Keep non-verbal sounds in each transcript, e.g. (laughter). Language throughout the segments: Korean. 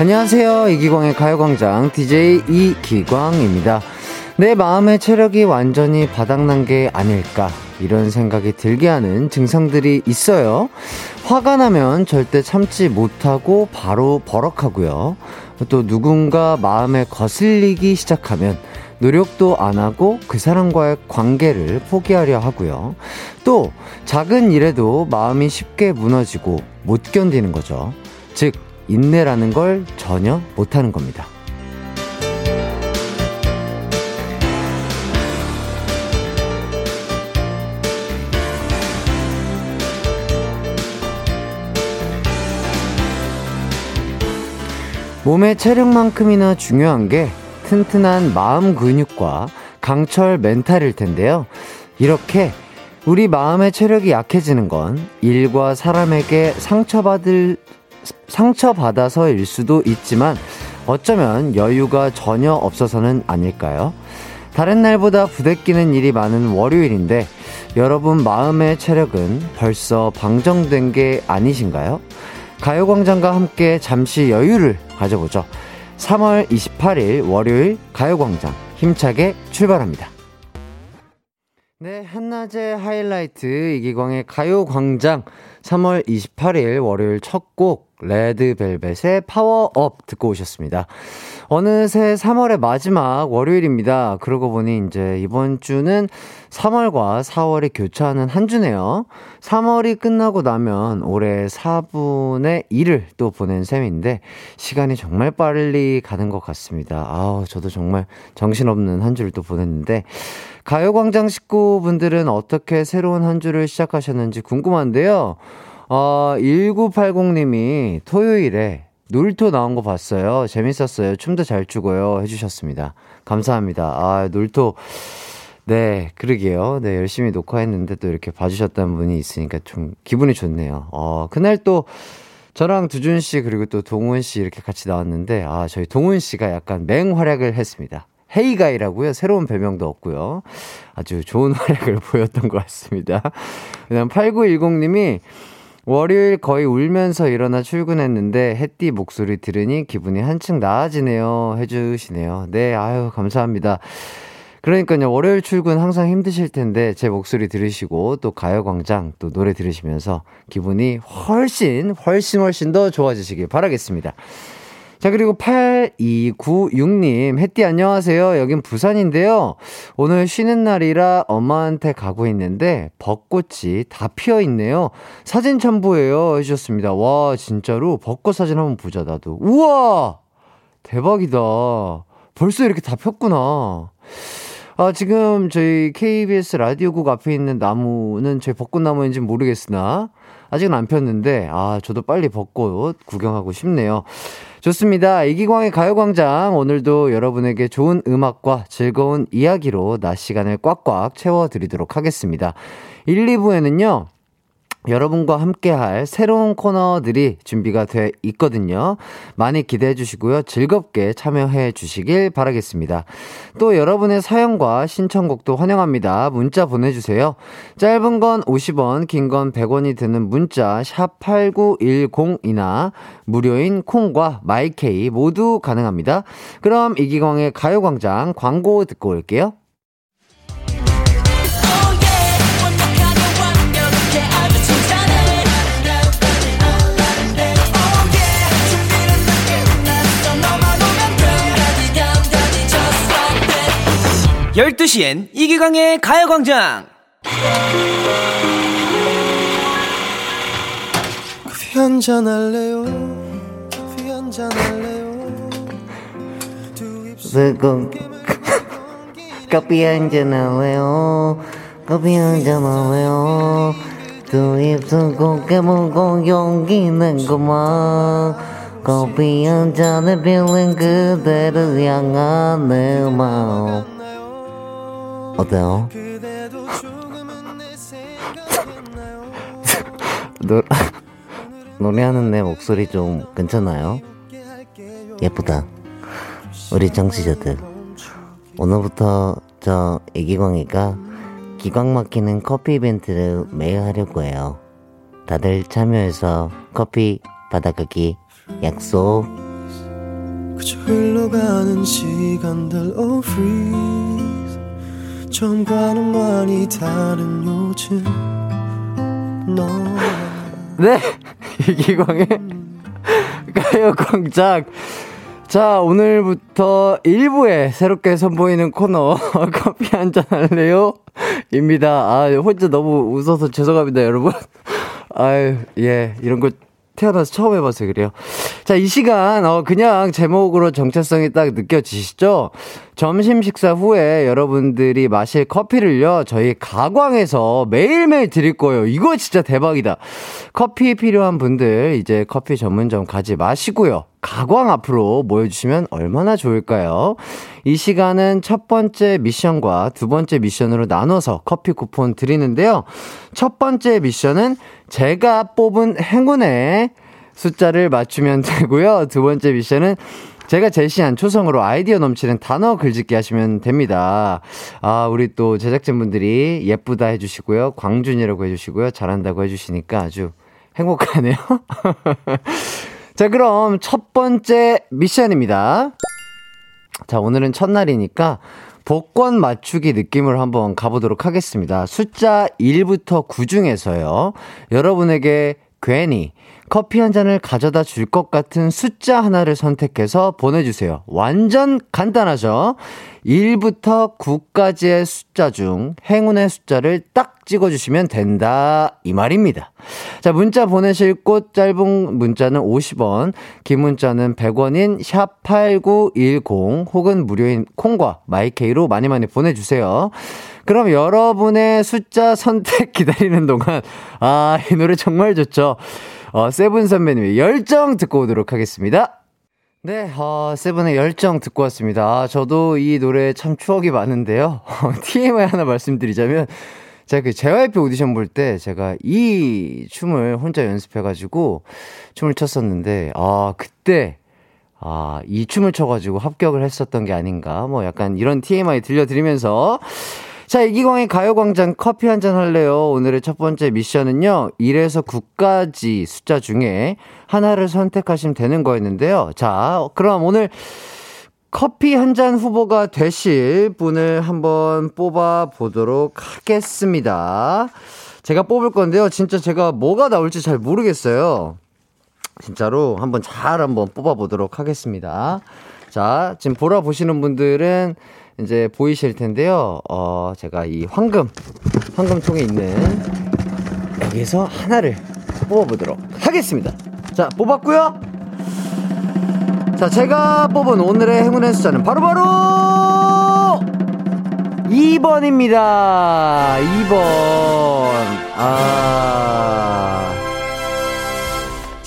안녕하세요. 이기광의 가요광장 DJ 이기광입니다. 내 마음의 체력이 완전히 바닥난 게 아닐까. 이런 생각이 들게 하는 증상들이 있어요. 화가 나면 절대 참지 못하고 바로 버럭하고요. 또 누군가 마음에 거슬리기 시작하면 노력도 안 하고 그 사람과의 관계를 포기하려 하고요. 또 작은 일에도 마음이 쉽게 무너지고 못 견디는 거죠. 즉, 인내라는 걸 전혀 못하는 겁니다. 몸의 체력만큼이나 중요한 게 튼튼한 마음 근육과 강철 멘탈일 텐데요. 이렇게 우리 마음의 체력이 약해지는 건 일과 사람에게 상처받을, 상처받아서일 수도 있지만 어쩌면 여유가 전혀 없어서는 아닐까요? 다른 날보다 부대끼는 일이 많은 월요일인데 여러분 마음의 체력은 벌써 방정된 게 아니신가요? 가요광장과 함께 잠시 여유를 가져보죠. 3월 28일 월요일 가요광장 힘차게 출발합니다. 네, 한낮의 하이라이트 이기광의 가요광장 3월 28일 월요일 첫 곡 레드벨벳의 파워업 듣고 오셨습니다. 어느새 3월의 마지막 월요일입니다. 그러고 보니 이제 이번 주는 3월과 4월이 교차하는 한 주네요. 3월이 끝나고 나면 올해 4분의 1을 또 보낸 셈인데 시간이 정말 빨리 가는 것 같습니다. 아우, 저도 정말 정신없는 한 주를 또 보냈는데 가요광장 식구분들은 어떻게 새로운 한 주를 시작하셨는지 궁금한데요. 어, 1980님이 토요일에 놀토 나온 거 봤어요. 재밌었어요. 춤도 잘 추고요. 해주셨습니다. 감사합니다. 아, 놀토. 네, 그러게요. 네, 열심히 녹화했는데 또 이렇게 봐주셨다는 분이 있으니까 좀 기분이 좋네요. 어, 그날 또 저랑 두준 씨 그리고 또 동훈 씨 이렇게 같이 나왔는데, 아, 저희 동훈 씨가 약간 맹활약을 했습니다. 헤이가이라고요. 새로운 별명도 없고요. 아주 좋은 (laughs) 활약을 보였던 것 같습니다. 그 다음 8910님이 월요일 거의 울면서 일어나 출근했는데 햇띠 목소리 들으니 기분이 한층 나아지네요. 해주시네요. 네, 아유, 감사합니다. 그러니까요, 월요일 출근 항상 힘드실 텐데 제 목소리 들으시고 또 가요광장 또 노래 들으시면서 기분이 훨씬, 훨씬, 훨씬 더 좋아지시길 바라겠습니다. 자, 그리고 8296님, 햇띠 안녕하세요. 여긴 부산인데요. 오늘 쉬는 날이라 엄마한테 가고 있는데 벚꽃이 다 피어 있네요. 사진 첨부해요. 해주셨습니다. 와, 진짜로 벚꽃 사진 한번 보자, 나도. 우와! 대박이다. 벌써 이렇게 다 폈구나. 아, 지금 저희 KBS 라디오국 앞에 있는 나무는 저희 벚꽃나무인지 모르겠으나 아직은 안 폈는데, 아, 저도 빨리 벚꽃 구경하고 싶네요. 좋습니다. 이기광의 가요광장. 오늘도 여러분에게 좋은 음악과 즐거운 이야기로 낮 시간을 꽉꽉 채워드리도록 하겠습니다. 1, 2부에는요. 여러분과 함께할 새로운 코너들이 준비가 돼 있거든요. 많이 기대해 주시고요. 즐겁게 참여해 주시길 바라겠습니다. 또 여러분의 사연과 신청곡도 환영합니다. 문자 보내주세요. 짧은 건 50원, 긴 건 100원이 드는 문자 샵8910이나 무료인 콩과 마이케이 모두 가능합니다. 그럼 이기광의 가요광장 광고 듣고 올게요. 12시엔 이기광의 가요광장! 커피 한잔 할래요? 커피 한잔 할래요? 지금 커피 한잔 할래요? 커피 한잔 할래요? 두 입술 곱게 물고 용기 낸구만 커피 한 잔에 빌린 그대를 향한 내 마음 어때요? 노, 노래하는 내 목소리 좀 괜찮아요? 예쁘다. 우리 정치자들. 오늘부터 저 이기광이가 기광 막히는 커피 이벤트를 매일 하려고 해요. 다들 참여해서 커피 받아가기 약속. 그저 흘러가는 시간들 oh freeze 처음과는 많이 다른 요즘 너 네 (laughs) 이기광의 가요광장 자, 오늘부터 1부에 새롭게 선보이는 코너, (laughs) 커피 한잔 할래요? 입니다. 아, 혼자 너무 웃어서 죄송합니다, 여러분. (laughs) 아유, 예, 이런 거 태어나서 처음 해봐서 그래요. 자, 이 시간, 어, 그냥 제목으로 정체성이 딱 느껴지시죠? 점심 식사 후에 여러분들이 마실 커피를요, 저희 가광에서 매일매일 드릴 거예요. 이거 진짜 대박이다. 커피 필요한 분들, 이제 커피 전문점 가지 마시고요. 가광 앞으로 모여주시면 얼마나 좋을까요? 이 시간은 첫 번째 미션과 두 번째 미션으로 나눠서 커피 쿠폰 드리는데요. 첫 번째 미션은 제가 뽑은 행운의 숫자를 맞추면 되고요. 두 번째 미션은 제가 제시한 초성으로 아이디어 넘치는 단어 글짓기 하시면 됩니다. 아, 우리 또 제작진분들이 예쁘다 해주시고요. 광준이라고 해주시고요. 잘한다고 해주시니까 아주 행복하네요. (laughs) 자, 그럼 첫 번째 미션입니다. 자, 오늘은 첫날이니까 복권 맞추기 느낌으로 한번 가보도록 하겠습니다. 숫자 1부터 9 중에서요. 여러분에게 괜히 커피 한 잔을 가져다 줄 것 같은 숫자 하나를 선택해서 보내주세요. 완전 간단하죠? 1부터 9까지의 숫자 중 행운의 숫자를 딱 찍어주시면 된다. 이 말입니다. 자, 문자 보내실 곳 짧은 문자는 50원, 긴 문자는 100원인 샵8910 혹은 무료인 콩과 마이케이로 많이 많이 보내주세요. 그럼 여러분의 숫자 선택 (laughs) 기다리는 동안, 아, 이 노래 정말 좋죠. 어, 세븐 선배님의 열정 듣고 오도록 하겠습니다. 네, 어, 세븐의 열정 듣고 왔습니다. 아, 저도 이 노래 참 추억이 많은데요. (laughs) TMI 하나 말씀드리자면, 제가 그 JYP 오디션 볼 때 제가 이 춤을 혼자 연습해가지고 춤을 췄었는데, 아, 그때, 아, 이 춤을 춰가지고 합격을 했었던 게 아닌가. 뭐 약간 이런 TMI 들려드리면서, 자, 이기광의 가요광장 커피 한 잔 할래요? 오늘의 첫 번째 미션은요, 1에서 9까지 숫자 중에 하나를 선택하시면 되는 거였는데요. 자, 그럼 오늘 커피 한 잔 후보가 되실 분을 한번 뽑아 보도록 하겠습니다. 제가 뽑을 건데요. 진짜 제가 뭐가 나올지 잘 모르겠어요. 진짜로 한번 잘 한번 뽑아 보도록 하겠습니다. 자, 지금 보라 보시는 분들은 이제 보이실 텐데요. 어, 제가 이 황금, 황금통에 있는 여기서 하나를 뽑아보도록 하겠습니다. 자, 뽑았고요 자, 제가 뽑은 오늘의 행운의 숫자는 바로바로 바로 2번입니다. 2번. 아.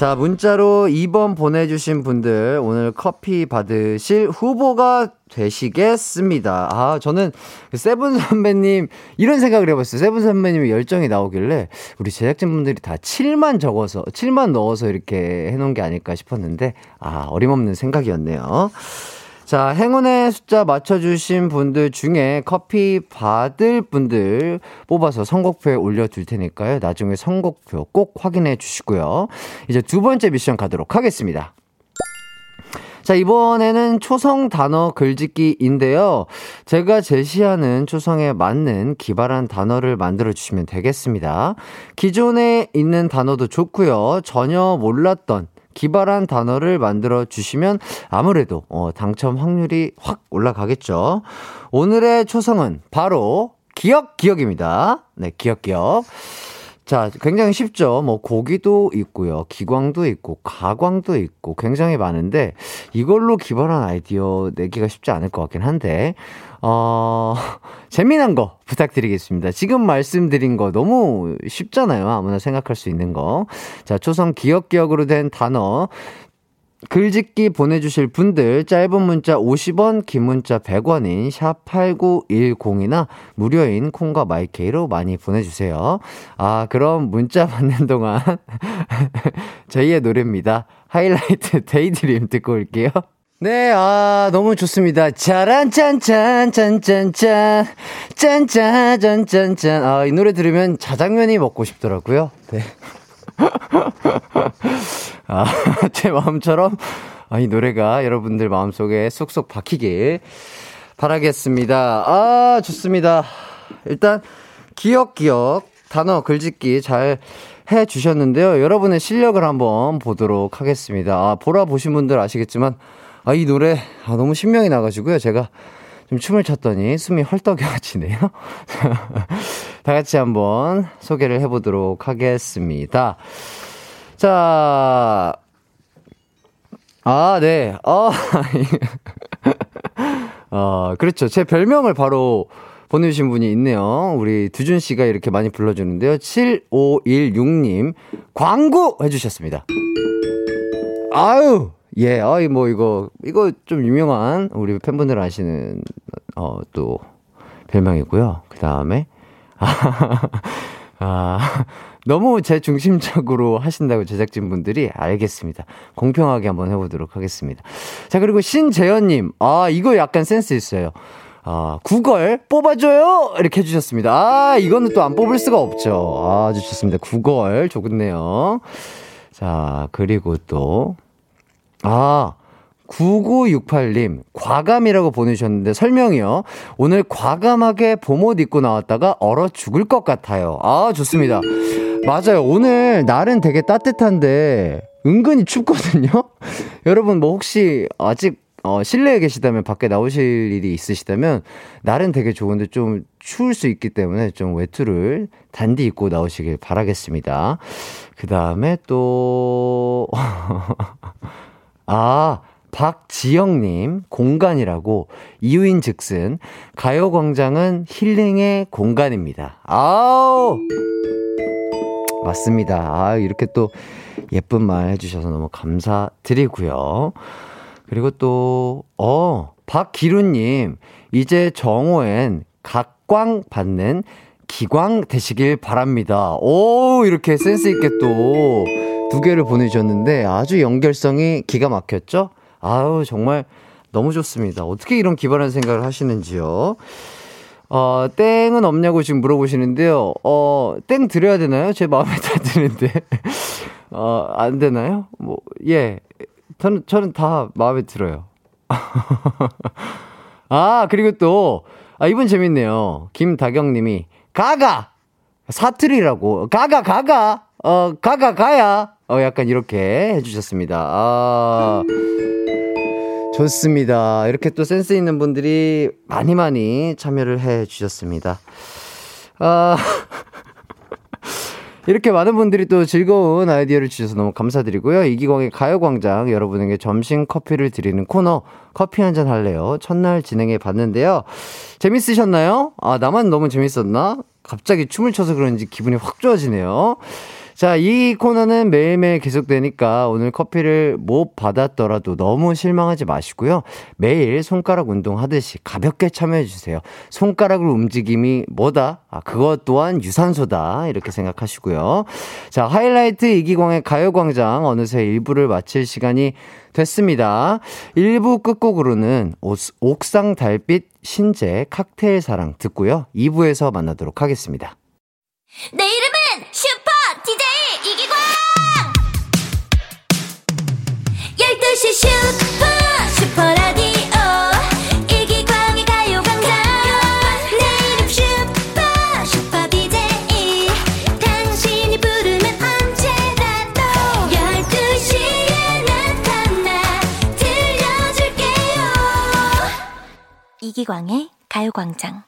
자, 문자로 2번 보내주신 분들 오늘 커피 받으실 후보가 되시겠습니다. 아, 저는 그 세븐 선배님 이런 생각을 해봤어요. 세븐 선배님의 열정이 나오길래 우리 제작진분들이 다 7만 적어서 7만 넣어서 이렇게 해놓은 게 아닐까 싶었는데 아, 어림없는 생각이었네요. 자, 행운의 숫자 맞춰주신 분들 중에 커피 받을 분들 뽑아서 선곡표에 올려둘 테니까요. 나중에 선곡표 꼭 확인해 주시고요. 이제 두 번째 미션 가도록 하겠습니다. 자, 이번에는 초성 단어 글짓기인데요. 제가 제시하는 초성에 맞는 기발한 단어를 만들어 주시면 되겠습니다. 기존에 있는 단어도 좋고요. 전혀 몰랐던 기발한 단어를 만들어 주시면 아무래도 어, 당첨 확률이 확 올라가겠죠. 오늘의 초성은 바로 기억 기억입니다. 네, 기억 기억. 자, 굉장히 쉽죠. 뭐, 고기도 있고요. 기광도 있고, 가광도 있고, 굉장히 많은데, 이걸로 기발한 아이디어 내기가 쉽지 않을 것 같긴 한데, 어, (laughs) 재미난 거 부탁드리겠습니다. 지금 말씀드린 거 너무 쉽잖아요. 아무나 생각할 수 있는 거. 자, 초성 기억 기억으로 된 단어. 글짓기 보내주실 분들 짧은 문자 50원, 긴 문자 100원인 샵 8910이나 무료인 콩과 마이케이로 많이 보내주세요. 아, 그럼 문자 (laughs) 받는 동안 (laughs) 저희의 노래입니다. 하이라이트 Daydream 듣고 올게요. 네, 아, 너무 좋습니다. 짜란짠짠짠짠짠, 짠짠짠짠짠. 아, 이 노래 들으면 자장면이 먹고 싶더라고요. 네. (laughs) 아, (laughs) 제 마음처럼, 아, 이 노래가 여러분들 마음속에 쏙쏙 박히길 바라겠습니다. 아, 좋습니다. 일단, 기억기억, 단어 글짓기 잘 해주셨는데요. 여러분의 실력을 한번 보도록 하겠습니다. 아, 보라 보신 분들 아시겠지만, 아, 이 노래, 아, 너무 신명이 나가지고요. 제가 좀 춤을 췄더니 숨이 헐떡여지네요. (laughs) 다 같이 한번 소개를 해보도록 하겠습니다. 자, 아, 네. 어, (laughs) 어, 그렇죠. 제 별명을 바로 보내주신 분이 있네요. 우리 두준 씨가 이렇게 많이 불러주는데요. 7516님, 광고 해주셨습니다. 아유, 예, 어이, 뭐, 이거, 이거 좀 유명한 우리 팬분들 아시는, 어, 또, 별명이고요. 그 다음에, (laughs) 아, 너무 제 중심적으로 하신다고 제작진 분들이 알겠습니다. 공평하게 한번 해보도록 하겠습니다. 자, 그리고 신재현님, 아, 이거 약간 센스 있어요. 아, 구걸 뽑아줘요! 이렇게 해주셨습니다. 아, 이거는 또 안 뽑을 수가 없죠. 아, 아주 좋습니다. 구걸 좋겠네요. 자, 그리고 또, 아, 9968님, 과감이라고 보내주셨는데 설명이요. 오늘 과감하게 봄옷 입고 나왔다가 얼어 죽을 것 같아요. 아, 좋습니다. 맞아요. 오늘 날은 되게 따뜻한데 은근히 춥거든요. (laughs) 여러분 뭐 혹시 아직 어, 실내에 계시다면 밖에 나오실 일이 있으시다면 날은 되게 좋은데 좀 추울 수 있기 때문에 좀 외투를 단디 입고 나오시길 바라겠습니다. 그 다음에 또, (laughs) 아, 박지영님, 공간이라고 이유인 즉슨, 가요광장은 힐링의 공간입니다. 아우! 맞습니다. 아, 이렇게 또 예쁜 말 해주셔서 너무 감사드리고요. 그리고 또, 어, 박기루님, 이제 정오엔 각광 받는 기광 되시길 바랍니다. 오, 이렇게 센스있게 또 두 개를 보내주셨는데 아주 연결성이 기가 막혔죠? 아우, 정말 너무 좋습니다. 어떻게 이런 기발한 생각을 하시는지요? 어, 땡은 없냐고 지금 물어보시는데요. 어, 땡 드려야 되나요? 제 마음에 다 드는데. (laughs) 어, 안 되나요? 뭐, 예. 저는, 저는 다 마음에 들어요. (laughs) 아, 그리고 또, 아, 이분 재밌네요. 김다경 님이, 가가! 사투리라고. 가가, 가가! 어, 가가, 가야! 어, 약간 이렇게 해주셨습니다. 아. 좋습니다. 이렇게 또 센스 있는 분들이 많이 많이 참여를 해 주셨습니다. 아. (laughs) 이렇게 많은 분들이 또 즐거운 아이디어를 주셔서 너무 감사드리고요. 이기광의 가요광장 여러분에게 점심 커피를 드리는 코너 커피 한 잔 할래요? 첫날 진행해 봤는데요. 재밌으셨나요? 아, 나만 너무 재밌었나? 갑자기 춤을 춰서 그런지 기분이 확 좋아지네요. 자, 이 코너는 매일매일 계속되니까 오늘 커피를 못 받았더라도 너무 실망하지 마시고요. 매일 손가락 운동 하듯이 가볍게 참여해 주세요. 손가락을 움직임이 뭐다? 아, 그것 또한 유산소다. 이렇게 생각하시고요. 자, 하이라이트 이기광의 가요광장 어느새 1부를 마칠 시간이 됐습니다. 1부 끝곡으로는 옥상 달빛 신재 칵테일 사랑 듣고요. 2부에서 만나도록 하겠습니다. 내이 12시 슈퍼 슈퍼라디오. 이기광의 가요광장. 내 이름 슈퍼 슈퍼 DJ 당신이 부르면 언제라도 12시에 나타나 들려줄게요. 이기광의 가요광장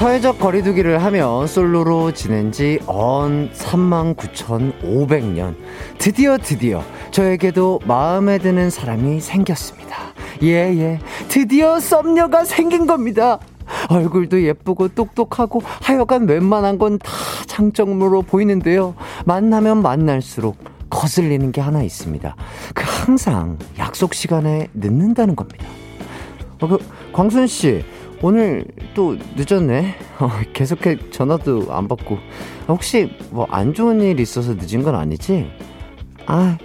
사회적 거리두기를 하며 솔로로 지낸 지 언 39,500년. 드디어 드디어 저에게도 마음에 드는 사람이 생겼습니다. 예, 예. 드디어 썸녀가 생긴 겁니다. 얼굴도 예쁘고 똑똑하고 하여간 웬만한 건 다 장점으로 보이는데요. 만나면 만날수록 거슬리는 게 하나 있습니다. 그 항상 약속 시간에 늦는다는 겁니다. 어, 그, 광순 씨, 오늘 또 늦었네. (laughs) 어, 계속해 전화도 안 받고. 혹시 뭐 안 좋은 일 있어서 늦은 건 아니지? 아,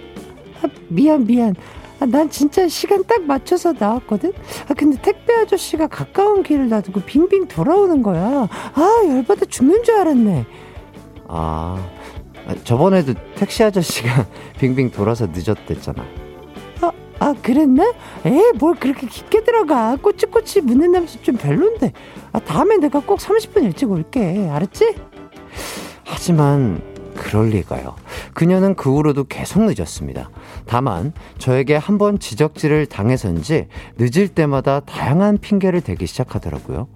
아, 미안, 미안. 아, 난 진짜 시간 딱 맞춰서 나왔거든? 아, 근데 택배 아저씨가 가까운 길을 놔두고 빙빙 돌아오는 거야. 아, 열받아 죽는 줄 알았네. 아, 아 저번에도 택시 아저씨가 (laughs) 빙빙 돌아서 늦었댔잖아. 아, 아, 그랬나? 에, 뭘 그렇게 깊게 들어가. 꼬치꼬치 묻는 냄새 좀 별론데. 아, 다음에 내가 꼭 30분 일찍 올게. 알았지? 하지만, 그럴 리가요. 그녀는 그 후로도 계속 늦었습니다. 다만 저에게 한 번 지적질을 당해서인지 늦을 때마다 다양한 핑계를 대기 시작하더라고요.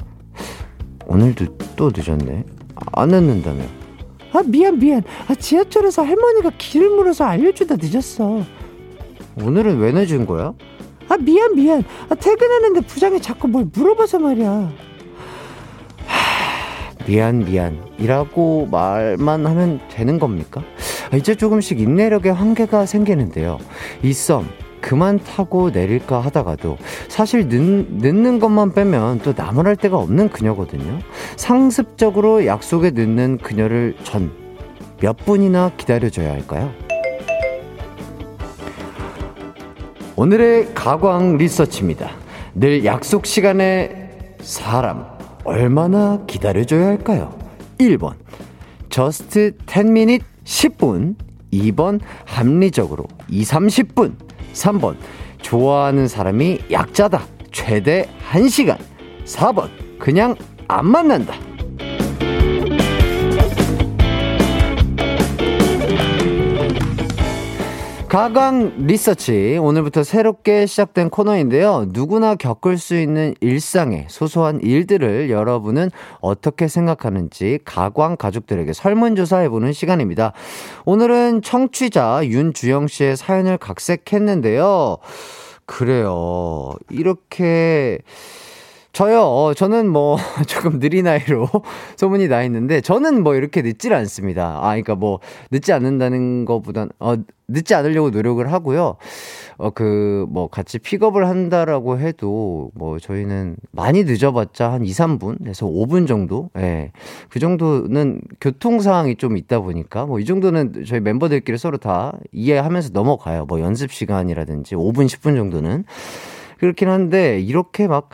오늘도 또 늦었네. 안 늦는다며. 아 미안 미안. 아 지하철에서 할머니가 길을 물어서 알려주다 늦었어. 오늘은 왜 늦은 거야? 아 미안 미안. 아 퇴근하는데 부장이 자꾸 뭘 물어봐서 말이야. 미안 미안 이라고 말만 하면 되는 겁니까? 이제 조금씩 인내력의 한계가 생기는데요. 이 썸 그만 타고 내릴까 하다가도 사실 늦, 늦는 것만 빼면 또 나무랄 데가 없는 그녀거든요. 상습적으로 약속에 늦는 그녀를 전 몇 분이나 기다려줘야 할까요? 오늘의 가광 리서치입니다. 늘 약속 시간에 사람 얼마나 기다려줘야 할까요? 1번. just 10 minute 10분. 2번 합리적으로 2, 30분. 3번 좋아하는 사람이 약자다. 최대 1시간. 4번 그냥 안 만난다. 가강 리서치 오늘부터 새롭게 시작된 코너인데요. 누구나 겪을 수 있는 일상의 소소한 일들을 여러분은 어떻게 생각하는지 가광 가족들에게 설문조사해 보는 시간입니다. 오늘은 청취자 윤주영 씨의 사연을 각색했는데요. 그래요. 이렇게 저요, 저는 뭐, (laughs) 조금 느린 나이로 (laughs) 소문이 나 있는데, 저는 뭐 이렇게 늦질 않습니다. 아, 그니까 뭐, 늦지 않는다는 것보단, 어, 늦지 않으려고 노력을 하고요. 어, 그, 뭐, 같이 픽업을 한다라고 해도, 뭐, 저희는 많이 늦어봤자 한 2, 3분에서 5분 정도? 예. 네. 그 정도는 교통 상황이 좀 있다 보니까, 뭐, 이 정도는 저희 멤버들끼리 서로 다 이해하면서 넘어가요. 뭐, 연습 시간이라든지 5분, 10분 정도는. 그렇긴 한데, 이렇게 막,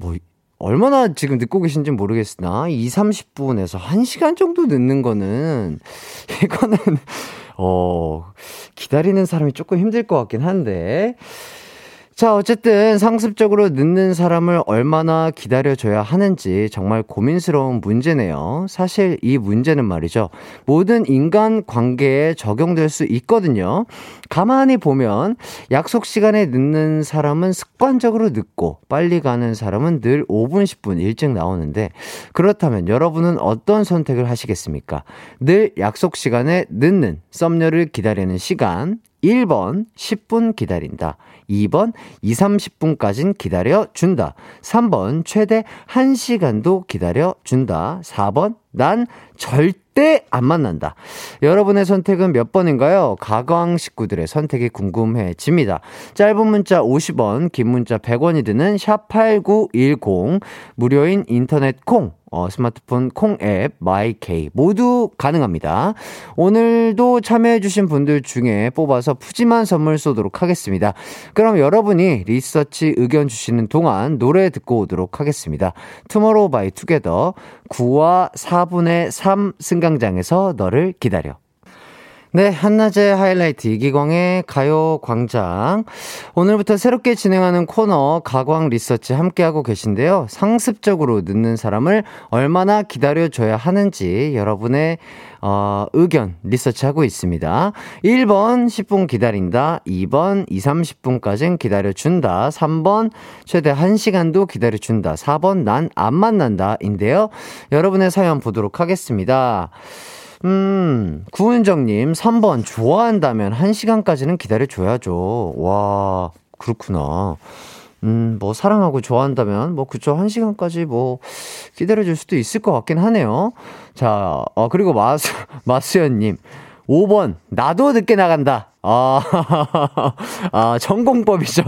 뭐 얼마나 지금 듣고 계신지 모르겠으나 2, 30분에서 1시간 정도 늦는 거는 (laughs) 이거는 어 기다리는 사람이 조금 힘들 것 같긴 한데 자, 어쨌든 상습적으로 늦는 사람을 얼마나 기다려줘야 하는지 정말 고민스러운 문제네요. 사실 이 문제는 말이죠. 모든 인간 관계에 적용될 수 있거든요. 가만히 보면 약속 시간에 늦는 사람은 습관적으로 늦고 빨리 가는 사람은 늘 5분, 10분 일찍 나오는데 그렇다면 여러분은 어떤 선택을 하시겠습니까? 늘 약속 시간에 늦는 썸녀를 기다리는 시간 1번 10분 기다린다. 2번 2, 30분까진 기다려 준다. 3번 최대 1시간도 기다려 준다. 4번 난 절대 안 만난다. 여러분의 선택은 몇 번인가요? 가광 식구들의 선택이 궁금해집니다. 짧은 문자 50원, 긴 문자 100원이 드는 샵8910 무료인 인터넷 콩 어, 스마트폰 콩 앱 마이케이 모두 가능합니다. 오늘도 참여해주신 분들 중에 뽑아서 푸짐한 선물 쏘도록 하겠습니다. 그럼 여러분이 리서치 의견 주시는 동안 노래 듣고 오도록 하겠습니다. 투모로우 바이 투게더 9와 4분의 3 승강장에서 너를 기다려. 네, 한낮의 하이라이트 이기광의 가요 광장. 오늘부터 새롭게 진행하는 코너 가광 리서치 함께하고 계신데요. 상습적으로 늦는 사람을 얼마나 기다려줘야 하는지 여러분의 어, 의견 리서치하고 있습니다. 1번 10분 기다린다. 2번 2, 30분까진 기다려준다. 3번 최대 1시간도 기다려준다. 4번 난 안 만난다. 인데요. 여러분의 사연 보도록 하겠습니다. 음, 구은정님, 3번, 좋아한다면 1시간까지는 기다려줘야죠. 와, 그렇구나. 음, 뭐, 사랑하고 좋아한다면, 뭐, 그쵸. 1시간까지 뭐, 기다려줄 수도 있을 것 같긴 하네요. 자, 어, 그리고 마수, (laughs) 마수연님. 5번, 나도 늦게 나간다. 아, (laughs) 아, 전공법이죠.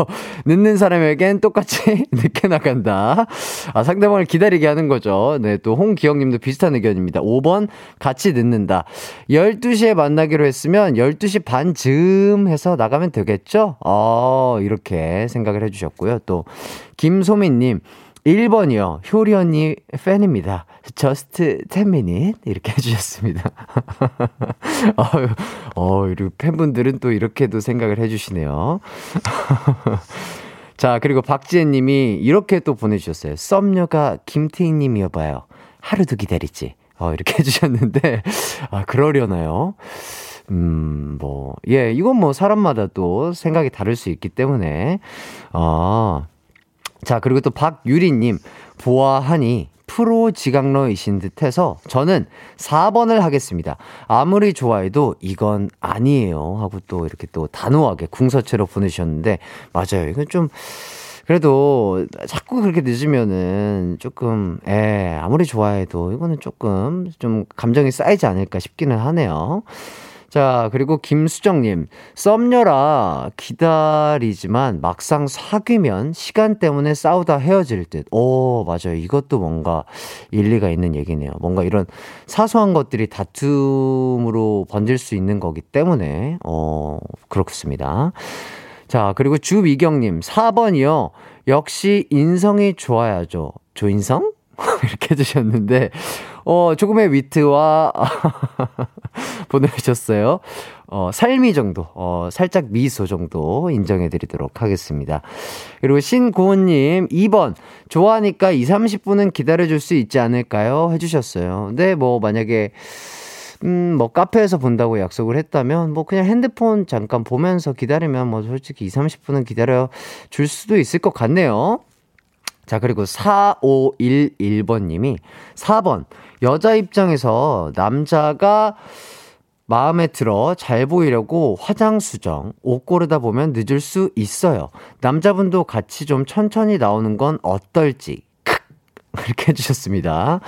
늦는 사람에겐 똑같이 (laughs) 늦게 나간다. 아, 상대방을 기다리게 하는 거죠. 네, 또 홍기영 님도 비슷한 의견입니다. 5번, 같이 늦는다. 12시에 만나기로 했으면 12시 반쯤 해서 나가면 되겠죠? 어, 이렇게 생각을 해주셨고요. 또, 김소민 님, 1번이요. 효리 언니 팬입니다. just 10 minute. 이렇게 해주셨습니다. 어유, 어, 그리고 팬분들은 또 이렇게도 생각을 해주시네요. (laughs) 자, 그리고 박지혜 님이 이렇게 또 보내주셨어요. 썸녀가 김태희 님이어봐요. 하루도 기다리지. 어, 이렇게 (laughs) 해주셨는데, 아, 그러려나요? 음, 뭐, 예, 이건 뭐 사람마다 또 생각이 다를 수 있기 때문에, 아, 자, 그리고 또 박유리님, 보아하니 프로 지각러이신 듯 해서 저는 4번을 하겠습니다. 아무리 좋아해도 이건 아니에요. 하고 또 이렇게 또 단호하게 궁서체로 보내주셨는데, 맞아요. 이건 좀, 그래도 자꾸 그렇게 늦으면은 조금, 예, 아무리 좋아해도 이거는 조금 좀 감정이 쌓이지 않을까 싶기는 하네요. 자, 그리고 김수정님, 썸녀라 기다리지만 막상 사귀면 시간 때문에 싸우다 헤어질 듯. 오, 맞아요. 이것도 뭔가 일리가 있는 얘기네요. 뭔가 이런 사소한 것들이 다툼으로 번질 수 있는 거기 때문에, 어, 그렇습니다. 자, 그리고 주미경님, 4번이요. 역시 인성이 좋아야죠. 조인성? (laughs) 이렇게 해주셨는데, 어, 조금의 위트와 (laughs) 보내주셨어요. 어, 삶이 정도, 어, 살짝 미소 정도 인정해드리도록 하겠습니다. 그리고 신고은님, 2번, 좋아하니까 2, 30분은 기다려줄 수 있지 않을까요? 해주셨어요. 근데 뭐, 만약에, 음, 뭐, 카페에서 본다고 약속을 했다면, 뭐, 그냥 핸드폰 잠깐 보면서 기다리면, 뭐, 솔직히 2, 30분은 기다려 줄 수도 있을 것 같네요. 자, 그리고 4511번님이 4번. 여자 입장에서 남자가 마음에 들어 잘 보이려고 화장 수정, 옷 고르다 보면 늦을 수 있어요. 남자분도 같이 좀 천천히 나오는 건 어떨지. 이렇게 해주셨습니다.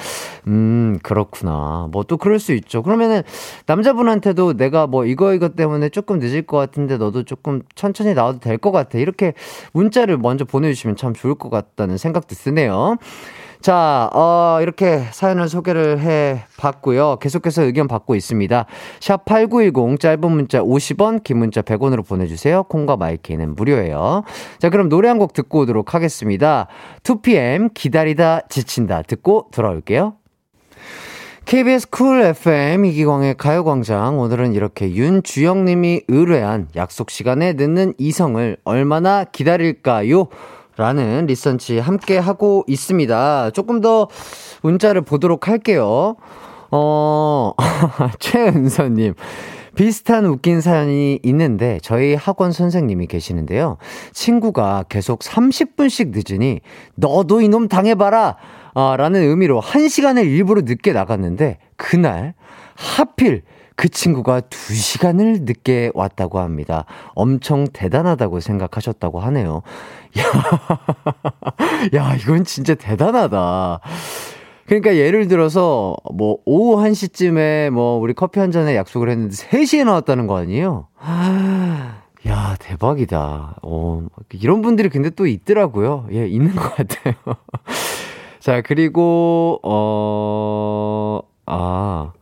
음, 그렇구나. 뭐 또 그럴 수 있죠. 그러면은 남자분한테도 내가 뭐 이거 이거 때문에 조금 늦을 것 같은데 너도 조금 천천히 나와도 될 것 같아. 이렇게 문자를 먼저 보내주시면 참 좋을 것 같다는 생각도 드네요. 자, 어, 이렇게 사연을 소개를 해 봤고요. 계속해서 의견 받고 있습니다. 샵 8910 짧은 문자 50원, 긴 문자 100원으로 보내주세요. 콩과 마이케이는 무료예요. 자, 그럼 노래 한 곡 듣고 오도록 하겠습니다. 2PM 기다리다 지친다 듣고 돌아올게요. KBS 쿨 FM 이기광의 가요광장 오늘은 이렇게 윤주영님이 의뢰한 약속 시간에 늦는 이성을 얼마나 기다릴까요? 라는 리서치 함께 하고 있습니다. 조금 더 문자를 보도록 할게요. 어, (laughs) 최은서님. 비슷한 웃긴 사연이 있는데 저희 학원 선생님이 계시는데요. 친구가 계속 30분씩 늦으니 너도 이놈 당해봐라! 아, 라는 의미로 1시간을 일부러 늦게 나갔는데 그날 하필 그 친구가 2시간을 늦게 왔다고 합니다. 엄청 대단하다고 생각하셨다고 하네요. 야, (laughs) 야, 이건 진짜 대단하다. 그러니까 예를 들어서 뭐 오후 1시쯤에 뭐 우리 커피 한 잔에 약속을 했는데 3시에 나왔다는 거 아니에요? (sighs) 야, 대박이다. 어, 이런 분들이 근데 또 있더라고요. 예, 있는 것 같아요. (laughs) 자, 그리고, 어, 아,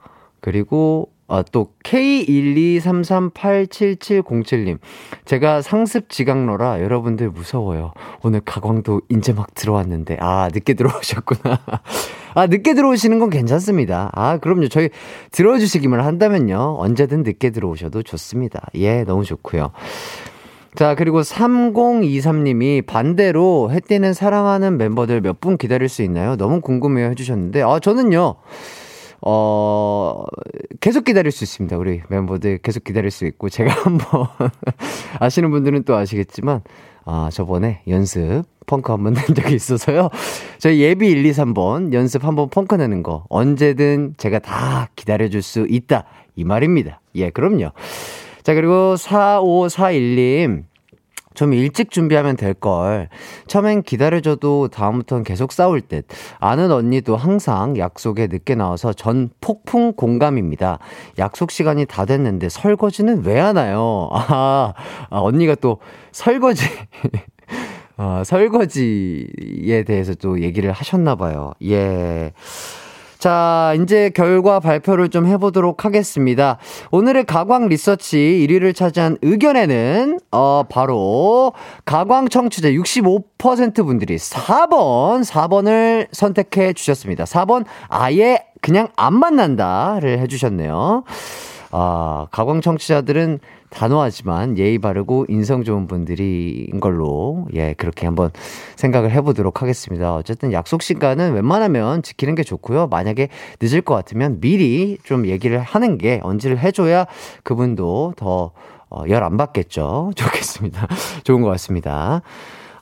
그리고 아, 또 K123387707님. 제가 상습 지각러라 여러분들 무서워요. 오늘 가광도 이제 막 들어왔는데 아, 늦게 들어오셨구나. (laughs) 아, 늦게 들어오시는 건 괜찮습니다. 아, 그럼요. 저희 들어주시기만 한다면요. 언제든 늦게 들어오셔도 좋습니다. 예, 너무 좋고요. 자, 그리고 3023님이 반대로 해띠는 사랑하는 멤버들 몇 분 기다릴 수 있나요? 너무 궁금해요 해주셨는데, 아, 저는요. 어, 계속 기다릴 수 있습니다. 우리 멤버들 계속 기다릴 수 있고, 제가 (laughs) 한번, 아시는 분들은 또 아시겠지만, 아, 저번에 연습 펑크 한번 (laughs) 낸 적이 있어서요. 저희 예비 1, 2, 3번 연습 한번 펑크 내는 거 언제든 제가 다 기다려줄 수 있다. 이 말입니다. 예, 그럼요. 자, 그리고 4541님. 좀 일찍 준비하면 될 걸. 처음엔 기다려줘도 다음부턴 계속 싸울 듯. 아는 언니도 항상 약속에 늦게 나와서 전 폭풍 공감입니다. 약속 시간이 다 됐는데 설거지는 왜 하나요? (laughs) 아, 아 언니가 또 설거지. 어, (laughs) 설거지에 대해서 또 얘기를 하셨나봐요. 예. 자, 이제 결과 발표를 좀 해보도록 하겠습니다. 오늘의 가광 리서치 1위를 차지한 의견에는, 어, 바로, 가광 청취자 65% 분들이 4번, 4번을 선택해 주셨습니다. 4번, 아예 그냥 안 만난다를 해주셨네요. 아, 가광 청취자들은 단호하지만 예의 바르고 인성 좋은 분들인 걸로, 예, 그렇게 한번 생각을 해보도록 하겠습니다. 어쨌든 약속 시간은 웬만하면 지키는 게 좋고요. 만약에 늦을 것 같으면 미리 좀 얘기를 하는 게 언지를 해줘야 그분도 더, 어, 열안 받겠죠. (laughs) 좋겠습니다. 좋은 것 같습니다.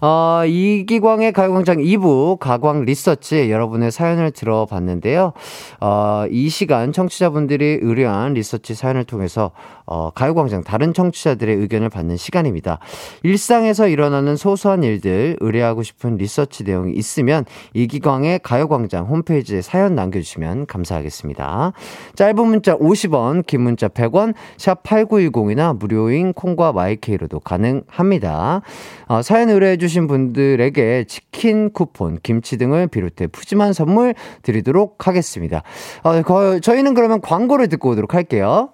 어, 이기광의 가요광장 2부 가광 리서치 여러분의 사연을 들어봤는데요. 어, 이 시간 청취자분들이 의뢰한 리서치 사연을 통해서 어, 가요광장 다른 청취자들의 의견을 받는 시간입니다. 일상에서 일어나는 소소한 일들 의뢰하고 싶은 리서치 내용이 있으면 이기광의 가요광장 홈페이지에 사연 남겨주시면 감사하겠습니다. 짧은 문자 50원, 긴 문자 100원, 샵 8910이나 무료인 콩과 마이케이로도 가능합니다. 어, 사연 의뢰해주신 주신 분들에게 치킨 쿠폰, 김치 등을 비롯해 푸짐한 선물 드리도록 하겠습니다. 어, 거, 저희는 그러면 광고를 듣고 오도록 할게요.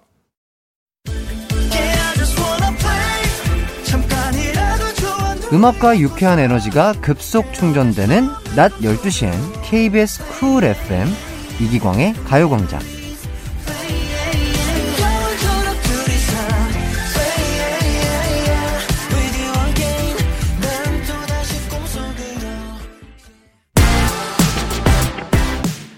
음악과 유쾌한 에너지가 급속 충전되는 낮 12시엔 KBS 쿨 FM 이기광의 가요광장.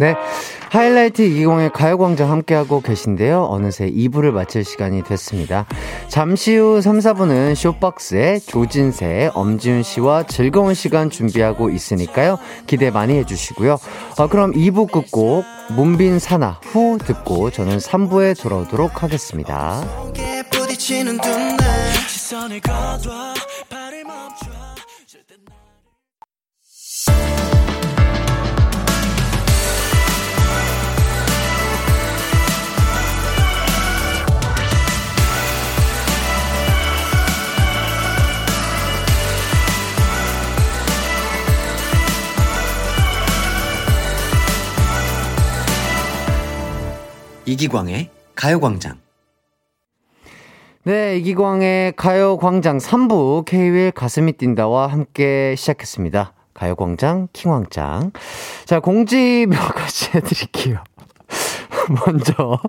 네. 하이라이트 이기공의 가요광장 함께하고 계신데요. 어느새 2부를 마칠 시간이 됐습니다. 잠시 후 3, 4부는 쇼박스의 조진세, 엄지훈 씨와 즐거운 시간 준비하고 있으니까요. 기대 많이 해주시고요. 어, 그럼 2부 끝곡 문빈 사나 후 듣고 저는 3부에 돌아오도록 하겠습니다. 이기광의 가요광장. 네, 이기광의 가요광장 3부 K-윌 가슴이 뛴다와 함께 시작했습니다. 가요광장 킹왕짱. 자, 공지 몇 가지 해드릴게요. (laughs) 먼저,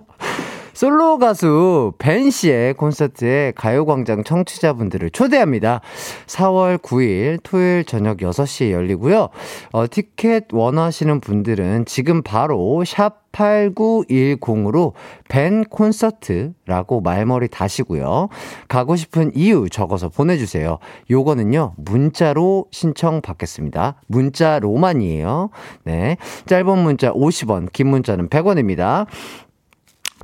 솔로 가수 벤 씨의 콘서트에 가요광장 청취자분들을 초대합니다. 4월 9일 토요일 저녁 6시에 열리고요. 어, 티켓 원하시는 분들은 지금 바로 샵 8910으로 벤 콘서트라고 말머리 다시고요. 가고 싶은 이유 적어서 보내주세요. 요거는요, 문자로 신청 받겠습니다. 문자로만이에요. 네. 짧은 문자 50원, 긴 문자는 100원입니다.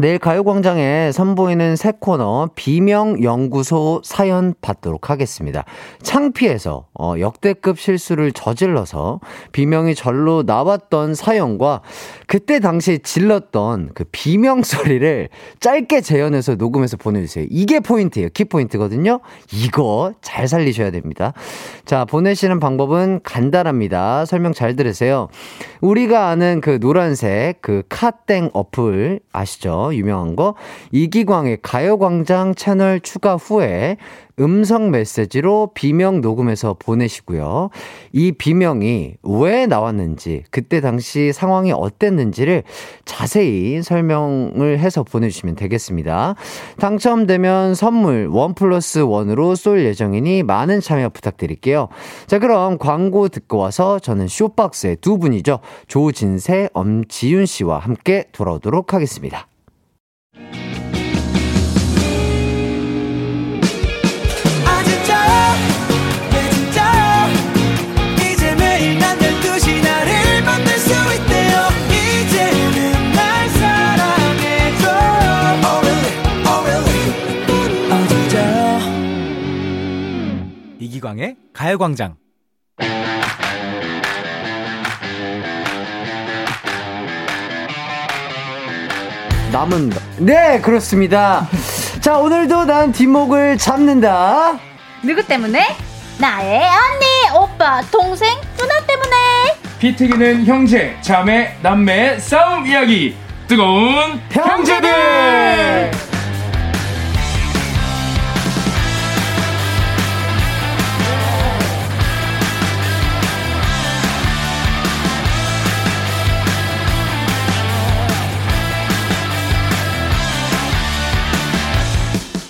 내일 가요광장에 선보이는 새 코너 비명연구소 사연 받도록 하겠습니다. 창피해서 어, 역대급 실수를 저질러서 비명이 절로 나왔던 사연과 그때 당시에 질렀던 그 비명 소리를 짧게 재현해서 녹음해서 보내주세요. 이게 포인트예요. 키포인트거든요. 이거 잘 살리셔야 됩니다. 자, 보내시는 방법은 간단합니다. 설명 잘 들으세요. 우리가 아는 그 노란색 그 카땡 어플 아시죠? 유명한 거. 이기광의 가요광장 채널 추가 후에 음성 메시지로 비명 녹음해서 보내시고요. 이 비명이 왜 나왔는지, 그때 당시 상황이 어땠는지를 자세히 설명을 해서 보내주시면 되겠습니다. 당첨되면 선물 원 플러스 원으로 쏠 예정이니 많은 참여 부탁드릴게요. 자, 그럼 광고 듣고 와서 저는 쇼박스의 두 분이죠. 조진세, 엄지윤 씨와 함께 돌아오도록 하겠습니다. 아 진짜요 네 진짜요 이제 매일 난 12시 나를 만날 수 있대요. 이제는 날 사랑해줘요 really? really? 아 진짜요 이기광의 가요광장. 남은 네 그렇습니다. 자 오늘도 난 뒷목을 잡는다. 누구 때문에? 나의 언니, 오빠, 동생, 누나 때문에. 피 튀기는 형제, 자매, 남매 싸움 이야기 뜨거운 형제들.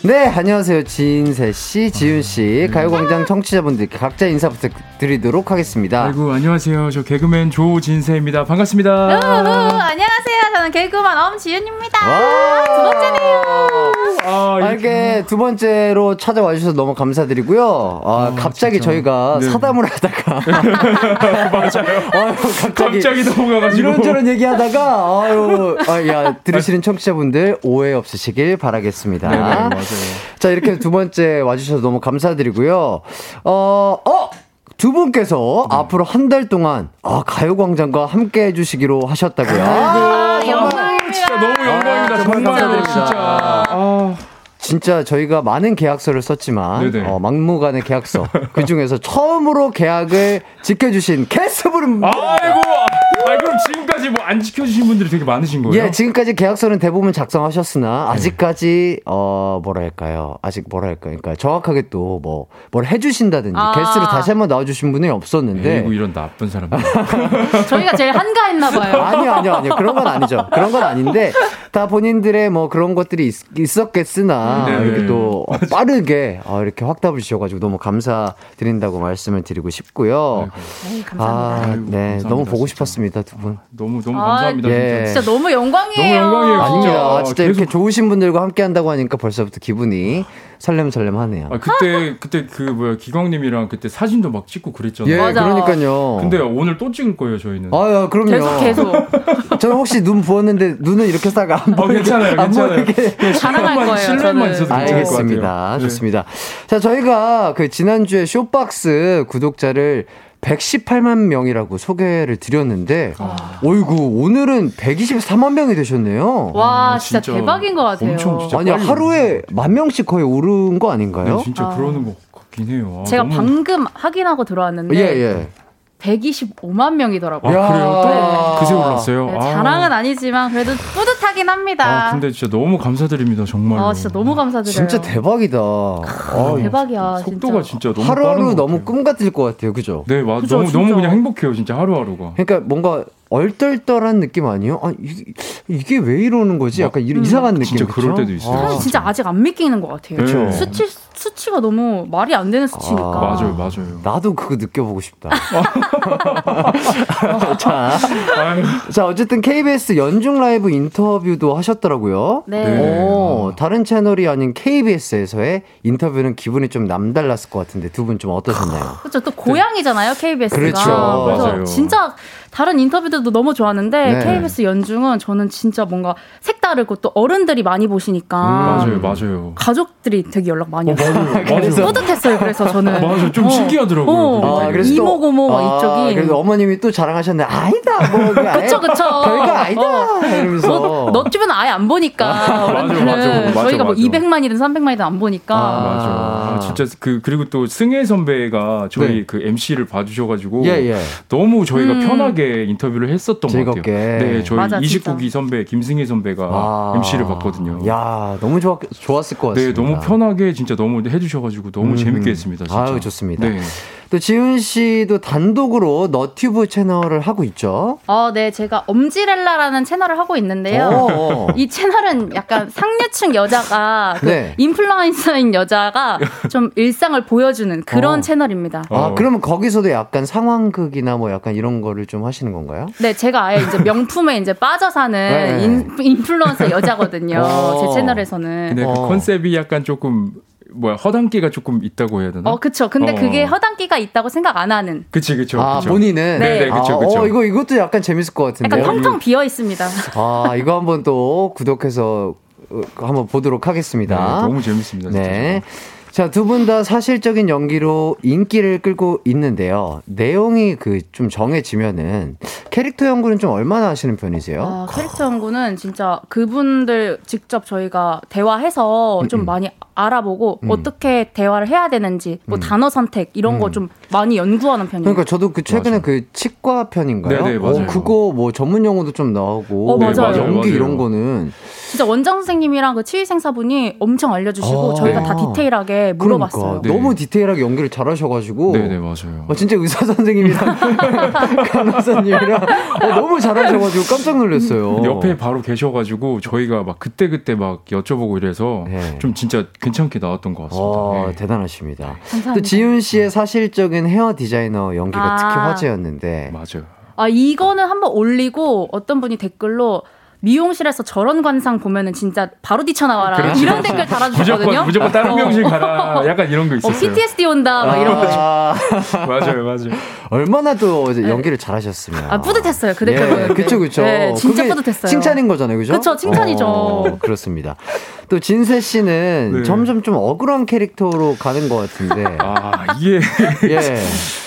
네 안녕하세요 진세 씨, 지윤 씨, 가요광장 청취자분들께 각자 인사 부탁드리도록 하겠습니다. 아이고 안녕하세요. 저 개그맨 조진세입니다. 반갑습니다. 우후, 안녕하세요. 저는 개그우먼 엄지윤입니다. 와! 두 번째네요. 아, 아, 이렇게 두 번째로 찾아와 주셔서 너무 감사드리고요. 아, 갑자기 진짜. 저희가 네. 사담을 하다가 (laughs) 맞아요. 아유, 갑자기, 갑자기 넘어가가지고 이런저런 얘기하다가 아유, 아, 야 들으시는 청취자분들 오해 없으시길 바라겠습니다. 네네, 맞아요. 자 이렇게 두 번째 와주셔서 너무 감사드리고요. 어, 어. 두 분께서 네. 앞으로 한 달 동안 아, 가요광장과 함께 해주시기로 하셨다고요. 정말 감사드립니다. 진짜. 아, 진짜 저희가 많은 계약서를 썼지만. 어, 막무가내 계약서 (laughs) 그 중에서 처음으로 계약을 지켜주신 캐스브름 아이고. 아, 그럼 지금까지 뭐 안 지켜주신 분들이 되게 많으신 거예요? 예 지금까지 계약서는 대부분 작성하셨으나 아직까지 어 뭐랄까요 아직 뭐랄까 그러니까 정확하게 또 뭐 뭘 해주신다든지 아. 게스트로 다시 한번 나와주신 분이 없었는데 아이고 이런 나쁜 사람들. (laughs) 저희가 제일 한가했나 봐요. (laughs) 아니요, 아니요, 아니요. 그런 건 아니죠. 그런 건 아닌데, 다 본인들의 뭐 그런 것들이 있, 었겠으나 네. 이렇게 또 (laughs) 빠르게 어, 이렇게 확답을 주셔가지고 너무 감사드린다고 말씀을 드리고 싶고요. 에이, 감사합니다. 아, 아이고, 네. 감사합니다, 너무 보고 진짜. 싶었습니다, 두 분. 너무 너무 아, 감사합니다. 예. 진짜. 진짜 너무 영광이에요. 너무 영광이에요. 아닙니다. 아, 진짜 이렇게 계속- 좋으신 분들과 함께 한다고 하니까 벌써부터 기분이 설렘설렘하네요. 아, 그때 그때 그 뭐야 기광님이랑 그때 사진도 막 찍고 그랬잖아요. 예, 맞아. 그러니까요. 근데 오늘 또 찍을 거예요 저희는. 아유, 그럼요. 계속, 계속. (laughs) 저는 혹시 눈 부었는데 눈은 이렇게 싹안 어, 보이게 괜찮아요, 안 괜찮아요. 보이게 자랑할 거예요, 저는. 있어도 알겠습니다. 같아요. 네. 좋습니다. 자, 저희가 그 지난주에 쇼박스 구독자를 118만 명이라고 소개를 드렸는데, 아. 어이구, 오늘은 123만 명이 되셨네요. 와, 아, 진짜, 진짜 대박인 것 같아요. 엄청 진짜 아니, 하루에 만 명씩 거의 오른 거 아닌가요? 네, 진짜 아. 그러는 것 같긴 해요. 아, 제가 너무- 방금 확인하고 들어왔는데 예, 예. 125만 명이더라고요. 아, 그래요? 또 네. 그새 올랐어요. 네, 아. 자랑은 아니지만 그래도 뿌듯하긴 합니다. 아, 근데 진짜 너무 감사드립니다, 정말. 아, 진짜 너무 감사드려요. 진짜 대박이다. 아, 대박이야. 속도가 진짜. 진짜 너무 하루하루 너무. 꿈 같을 것 같아요. 그죠? 네, 맞, 그죠, 너무 진짜. 너무 그냥 행복해요, 진짜 하루하루가. 그러니까 뭔가 얼떨떨한 느낌 아니에요? 아, 이게, 이게 왜 이러는 거지? 약간 이, 이상한 느낌. 진짜 그럴 그쵸? 때도 있어요. 아, 사실 진짜 아직 안 믿기는 것 같아요. 그쵸. 수치 수치가 너무 말이 안 되는 수치니까. 아, 맞아요, 맞아요. 나도 그거 느껴보고 싶다. (laughs) 자, 자, 어쨌든 KBS 연중 라이브 인터뷰도 하셨더라고요. 네. 네. 오, 다른 채널이 아닌 KBS에서의 인터뷰는 기분이 좀 남달랐을 것 같은데 두 분 좀 어떠셨나요? 그렇죠. 또 고향이잖아요, KBS가. 그렇죠. 그래서 맞아요. 진짜 다른 인터뷰들도 너무 좋았는데 네. KBS 연중은 저는 진짜 뭔가 색다르고 또 어른들이 많이 보시니까 맞아요, 맞아요. 가족들이 되게 연락 많이 어, 왔어요. 맞아요, (laughs) 그래서- 맞아요. 뿌듯했어요. 그래서 저는 맞아요. 좀 어. 신기하더라고요. 어. 아. 그래서 또- 이모, 고모 아, 이쪽이. 그래서 어머님이 또 자랑하셨는데 아니다 뭐 그쵸, 그쵸. 별거 아니다 어. 이러면서 뭐, 너 주변 아예 안 보니까. 맞아, 어른들은 맞아, 맞아, 저희가 뭐 맞아. 200만이든 300만이든 안 보니까. 아. 맞아. 아, 진짜 그 그리고 또 승혜 선배가 저희 네. 그 MC를 봐주셔가지고 예, 예. 너무 저희가 음. 편하게 인터뷰를 했었던 즐겁게. 것 같아요. 네, 저희 맞아, 29기 선배 김승혜 선배가 아. MC를 봤거든요. 야 너무 좋았, 좋았을 것 네, 같습니다. 너무 편하게 진짜 너무 해주셔가지고 너무 음. 재밌게 했습니다. 진짜. 아유, 좋습니다. 네. 또 지훈 씨도 단독으로 너튜브 채널을 하고 있죠. 어, 네. 제가 엄지렐라라는 채널을 하고 있는데요. 어. (laughs) 이 채널은 약간 상류층 여자가 그 네. 인플루언서인 여자가 좀 일상을 보여주는 그런 어. 채널입니다. 아, 어. 그러면 거기서도 약간 상황극이나 뭐 약간 이런 거를 좀 하시는 건가요? 네, 제가 아예 이제 명품에 이제 빠져 사는 네. 인, 인플루언서 여자거든요. 어. 제 채널에서는. 근데 어. 그 컨셉이 약간 조금 뭐야 허당기가 조금 있다고 해야 되나? 어, 그쵸. 근데 어. 그게 허당기가 있다고 생각 안 하는. 그치 그쵸. 아, 그쵸. 본인은? 네. 네, 그쵸, 아, 그쵸. 어, 이거, 이것도 약간 재밌을 것 약간 같은데요. 텅텅 비어 있습니다. 아, 이거 한번 또 구독해서 어, 한번 보도록 네, 하겠습니다. 너무 재밌습니다. 진짜. 네. 자, 두 분 다 사실적인 연기로 인기를 끌고 있는데요. 내용이 그 좀 정해지면은 캐릭터 연구는 좀 얼마나 하시는 편이세요? 아, 캐릭터 연구는 진짜 그분들 직접 저희가 대화해서 좀 많이 알아보고 음. 어떻게 대화를 해야 되는지 뭐 단어 선택 이런 거좀 많이 연구하는 편이에요. 그러니까 저도 그 최근에 맞아요. 그 치과 편인가요? 네네, 맞아요. 어, 그거 뭐 전문 용어도 좀 나오고 어, 맞아요. 연기 맞아요. 이런 거는 진짜 원장 선생님이랑 그 치의생사분이 엄청 알려주시고 아, 저희가 네. 다 디테일하게 물어봤어요. 그러니까 네. 너무 디테일하게 연기를 잘하셔가지고 네네 맞아요. 어, 진짜 의사 선생님이랑 (laughs) 간호사님이랑 어, 너무 잘하셔가지고 깜짝 놀랐어요. 옆에 바로 계셔가지고 저희가 막 그때 그때 막 여쭤보고 이래서 네. 좀 진짜 괜찮게 나왔던 것 같습니다. 어, 네. 대단하십니다. 감사합니다. 또 지훈 씨의 사실적인 헤어 디자이너 연기가 아. 특히 화제였는데 맞아요. 아 이거는 한번 올리고 어떤 분이 댓글로 미용실에서 저런 관상 보면은 진짜 바로 뛰쳐나와라 그렇죠. 이런 댓글 달아주셨거든요. 무조건 무조건 다른 어. 명실 가라. 약간 이런 거 어, 있었어요. PTSD 온다 막 이런 거. 아, (laughs) 맞아요, 맞아요. 얼마나 또 이제 연기를 잘하셨으면. 아 뿌듯했어요 그 댓글 예, 보는데. 그쵸, 그쵸. 네, 진짜 뿌듯했어요. 칭찬인 거잖아요, 그죠? 그쵸, 칭찬이죠. 어, 그렇습니다. 또 진세 씨는 네. 점점 좀 억울한 캐릭터로 가는 것 같은데. (laughs) 아 이게 (laughs) 예.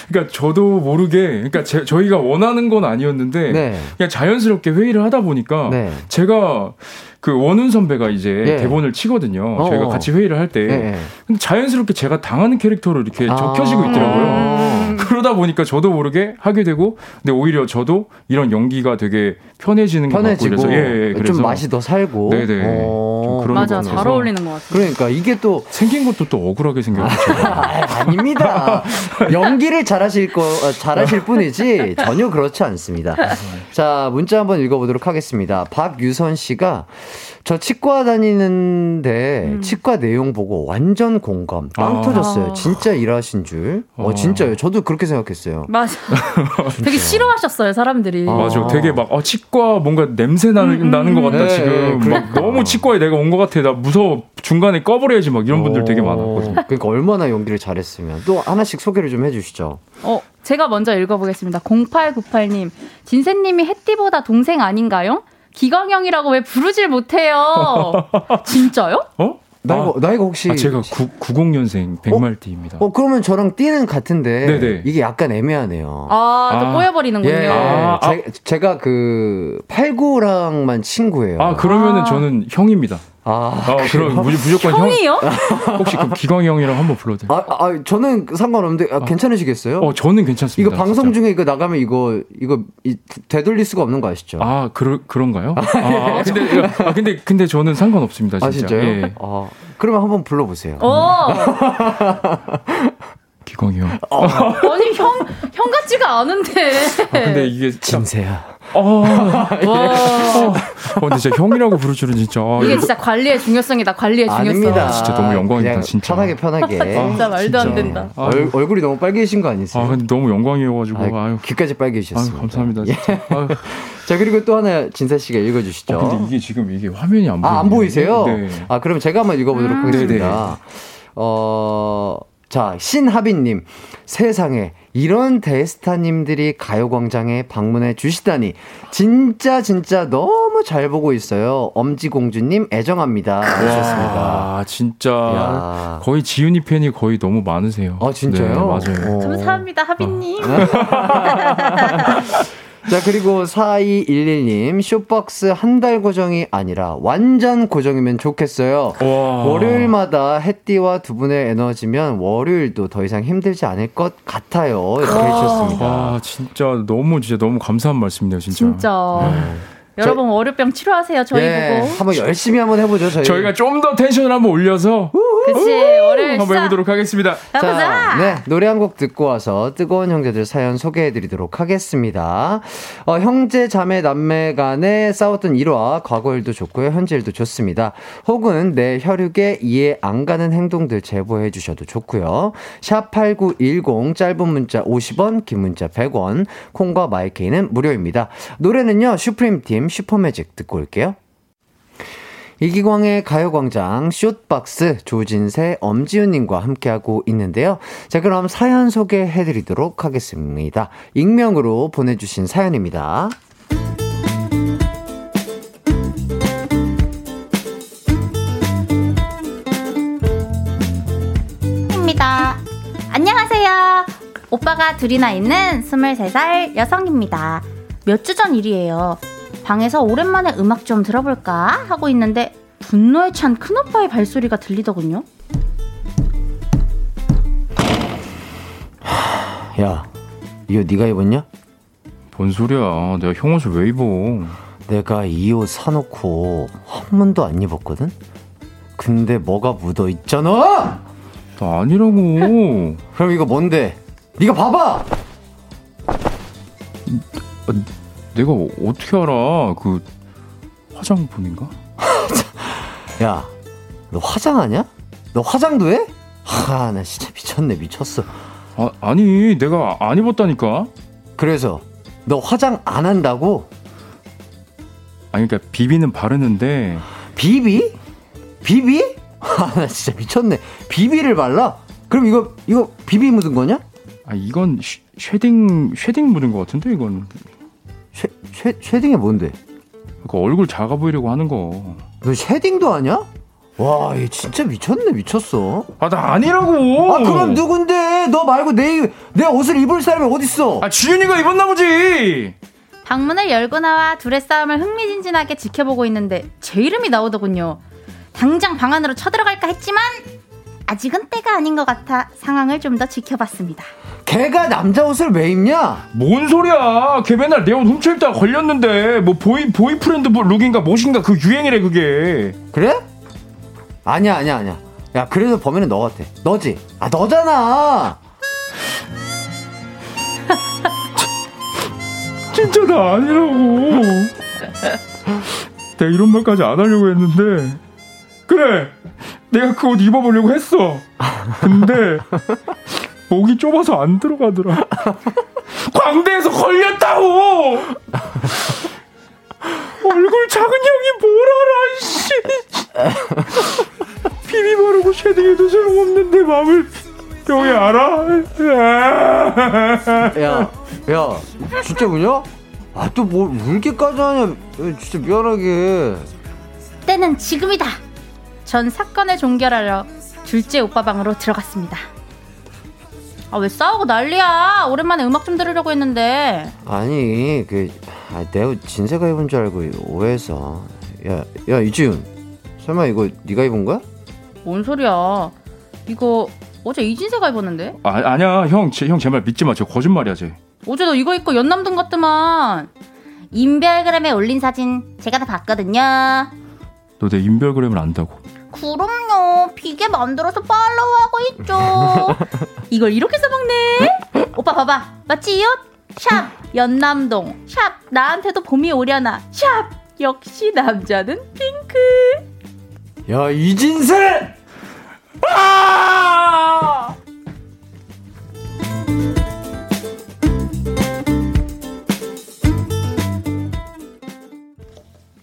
그러니까 저도 모르게 그러니까 제- 저희가 원하는 건 아니었는데 네. 그냥 자연스럽게 회의를 하다 보니까 네. 제가 그 원훈 선배가 이제 예. 대본을 치거든요. 어. 저희가 같이 회의를 할 때. 예, 예. 근데 자연스럽게 제가 당하는 캐릭터로 이렇게 아. 적혀지고 있더라고요. 음. 그러다 보니까 저도 모르게 하게 되고, 근데 오히려 저도 이런 연기가 되게 편해지는 것 같고 편해지고 그래서 예, 예, 그래서 좀 맛이 더 살고. 네네. 어, 좀 그런 맞아 거잘 같아서. 어울리는 것 같아요. 그러니까 이게 또 생긴 것도 또 억울하게 생겼죠. 아, (laughs) 아닙니다. 연기를 잘하실 거 어, 잘하실 뿐이지 전혀 그렇지 않습니다. 자 문자 한번 읽어보도록 하겠습니다. 박유선 씨가 저 치과 다니는데 치과 내용 보고 완전 공감 빵 아. 터졌어요. 진짜 일하신 줄. 어 어. 진짜요. 저도 그렇게 생각했어요. 맞아. (laughs) 되게 싫어하셨어요 사람들이. 아. 맞아. 되게 막, 어, 치과 뭔가 냄새 나는, 나는 것 같다, 네, 지금. 막 그러니까. 너무 치과에 내가 온 것 같아. 나 무서워. 중간에 꺼버려야지 막 이런 분들 되게 어, 많았거든요. 그러니까 얼마나 연기를 잘했으면 또 하나씩 소개를 좀 해주시죠. 어, 제가 먼저 읽어보겠습니다. 0898님, 진세님이 햇띠보다 동생 아닌가요? 기광형이라고 왜 부르질 못해요? (laughs) 진짜요? 어? 나이가 아, 나이가 혹시 아, 제가 9, 90년생 백말띠입니다. 어 그러면 저랑 띠는 같은데 네네. 이게 약간 애매하네요. 아, 또 아. 꼬여버리는군요. 예, 아, 제, 제가 그 89랑만 친구예요. 아, 그러면은 아. 저는 형입니다. 아, 아, 그럼 무- 무조건 형. 형이요? (laughs) 혹시 그럼 기광이 형이랑 한번 불러도 돼요? 아, 아, 저는 상관없는데 아, 괜찮으시겠어요? 어, 저는 괜찮습니다. 이거 방송 진짜. 중에 이거 나가면 이거 이거 이, 되돌릴 수가 없는 거 아시죠? 아, 그러, 그런가요? 아, 아, 근데, 아, 근데, 근데 저는 상관없습니다. 진짜. 아, 진짜요? 예. 아, 그러면 한번 불러 보세요. (laughs) (laughs) 어. 기광이 형. 아니 형, 형 같지가 않은데. 아, 근데 이게. 참- 진세야. 어, 와. (laughs) 어, 근데 진짜 형이라고 부를 줄은 진짜. 아, 이게 진짜 관리의 중요성이다. 관리의 중요성. 아닙니다. 진짜 너무 그냥 진짜. 편하게 편하게. 진짜 말도 안 진짜. 된다. 아, 얼, 얼굴이 너무 빨개지신 거 아니세요? 아, 근데 너무 영광이어가지고. 아유, 아유. 귀까지 빨개지셨습니다. 감사합니다. 예. (laughs) 자 그리고 또 하나 진세 씨가 읽어주시죠. 어, 근데 이게 지금 이게 화면이 안 보이네요. 아, 안 보이세요? 네. 아, 그럼 제가 한번 읽어보도록 음. 하겠습니다. 어, 자, 신하빈님. 세상에, 이런 대스타님들이 가요광장에 방문해 주시다니. 진짜, 진짜 너무 잘 보고 있어요. 엄지공주님, 애정합니다. 하셨습니다. 와, 진짜. 야. 거의 지윤이 팬이 거의 너무 많으세요. 아, 진짜요? 네, 맞아요. 어. 감사합니다, 하빈님. (laughs) (laughs) 자, 그리고 4211님, 쇼박스 한 달 고정이 아니라 완전 고정이면 좋겠어요. 와. 월요일마다 햇띠와 두 분의 에너지면 월요일도 더 이상 힘들지 않을 것 같아요. 이렇게 해주셨습니다. 와, 진짜 너무 진짜 너무 감사한 말씀이네요, 진짜. 진짜. 여러분 월요병 치료하세요. 저희 예, 보고. 한번 열심히 한번 해보죠. 저희. 저희가 좀 더 텐션을 한번 올려서 그치 월요일 한번 시작. 해보도록 하겠습니다. 가보자. 네, 노래 한 곡 듣고 와서 뜨거운 형제들 사연 소개해드리도록 하겠습니다. 어, 형제, 자매, 남매 간에 싸웠던 일화, 과거 일도 좋고요, 현재 일도 좋습니다. 혹은 내 혈육에 이해 안 가는 행동들 제보해 주셔도 좋고요. 샵 8910, 짧은 문자 50원, 긴 문자 100원, 콩과 마이케이는 무료입니다. 노래는요, 슈프림 팀 슈퍼매직 듣고 올게요. 이기광의 가요광장 숏박스 조진세 엄지윤님과 함께하고 있는데요. 자 그럼 사연 소개해드리도록 하겠습니다. 익명으로 보내주신 사연입니다. 입니다. 안녕하세요. 오빠가 둘이나 있는 23살 여성입니다. 몇 주 전 일이에요. 방에서 오랜만에 음악 좀 들어볼까 하고 있는데 분노에 찬 큰오빠의 발소리가 들리더군요. 야 이거 네가 입었냐? 뭔 소리야? 내가 형 옷을 왜 입어? 내가 이 옷 사놓고 한 번도 안 입었거든? 근데 뭐가 묻어 있잖아! 나 아니라고. (laughs) 그럼 이거 뭔데? 네가 봐봐! 내가 어떻게 알아? 그 화장품인가? (laughs) 야, 너 화장하냐? 너 화장도 해? 하, 나 진짜 미쳤네, 미쳤어. 아, 아니 내가 안 입었다니까. 그래서 너 화장 안 한다고? 아니 그러니까 BB는 바르는데 BB? BB? (laughs) 아, 나 진짜 미쳤네. BB를 발라? 그럼 이거 이거 BB 묻은 거냐? 아 이건 sha- shading shading 묻은 것 같은데 이건. sha, sha, shading이 뭔데? 그 얼굴 작아 보이려고 하는 거. 너 shading도 하냐? 와, 얘 진짜 미쳤네, 미쳤어. 아 나 아니라고. 아, 그럼 누군데? 너 말고 내, 내 옷을 입을 사람이 어딨어? 아 지윤이가 입었나 보지. 방문을 열고 나와 둘의 싸움을 흥미진진하게 지켜보고 있는데 제 이름이 나오더군요. 당장 방 안으로 쳐들어갈까 했지만 아직은 때가 아닌 것 같아 상황을 좀 더 지켜봤습니다. 걔가 남자 옷을 왜 입냐? 뭔 소리야? 걔 맨날 내 옷 훔쳐 입다가 걸렸는데 뭐 boy boyfriend 뭐 look인가 뭐신가 그 유행이래 그게. 그래? 아니야, 아니야, 아니야. 야, 그래도 범인은 너 같아. 너지? 아, 너잖아! 진짜 나 아니라고. 내가 이런 말까지 안 하려고 했는데 그래 내가 그 옷 입어보려고 했어. 근데 목이 좁아서 안 들어가더라. 광대에서 걸렸다고. 얼굴 작은 형이 뭘 알아 씨. 비비 바르고 쉐딩해도 소용없는데 마음을 형이 알아? 야, 야, 진짜 뭐냐? 아, 또 뭘 울기까지 하냐? 야, 진짜 미안하게. 때는 지금이다. 전 사건을 종결하려 둘째 오빠 방으로 들어갔습니다. 아 왜 싸우고 난리야? 오랜만에 음악 좀 들으려고 했는데 아니, 그, 아, 내가 진세가 입은 줄 알고 오해해서. 야, 야, 이지훈. 설마 이거 네가 입은 거야? 뭔 소리야? 이거 어제 이진세가 입었는데? 아 아니야 형형 제 말 믿지 마. 저 거짓말이야 쟤. 어제 너 이거 입고 연남동 갔더만. 인별그램에 올린 사진 제가 다 봤거든요. 너 내 인별그램을 안다고. 그럼요. 비계 만들어서 팔로우하고 있죠. (laughs) 이걸 이렇게 써먹네? 오빠 봐봐. 맞지 이 옷? 샵 연남동. 샵 나한테도 봄이 오려나. 샵 역시 남자는 핑크. 야 이진세!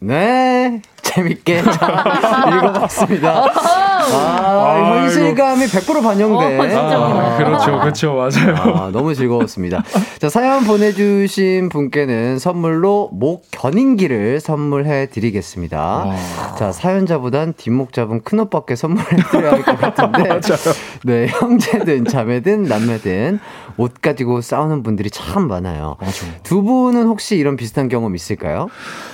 네, 재밌게 잘 (laughs) 읽어봤습니다. 아, 현실감이 100% 반영돼. 어, 진짜 아, 그렇죠 그렇죠 맞아요. 아, 너무 즐거웠습니다. 자, 사연 보내주신 분께는 선물로 목 견인기를 선물해 드리겠습니다. 자, 사연자보단 뒷목 잡은 큰오빠께 선물해 드려야 할 것 같은데. (laughs) 네, 형제든 자매든 남매든 옷 가지고 싸우는 분들이 참 많아요. 두 분은 혹시 이런 비슷한 경험 있을까요?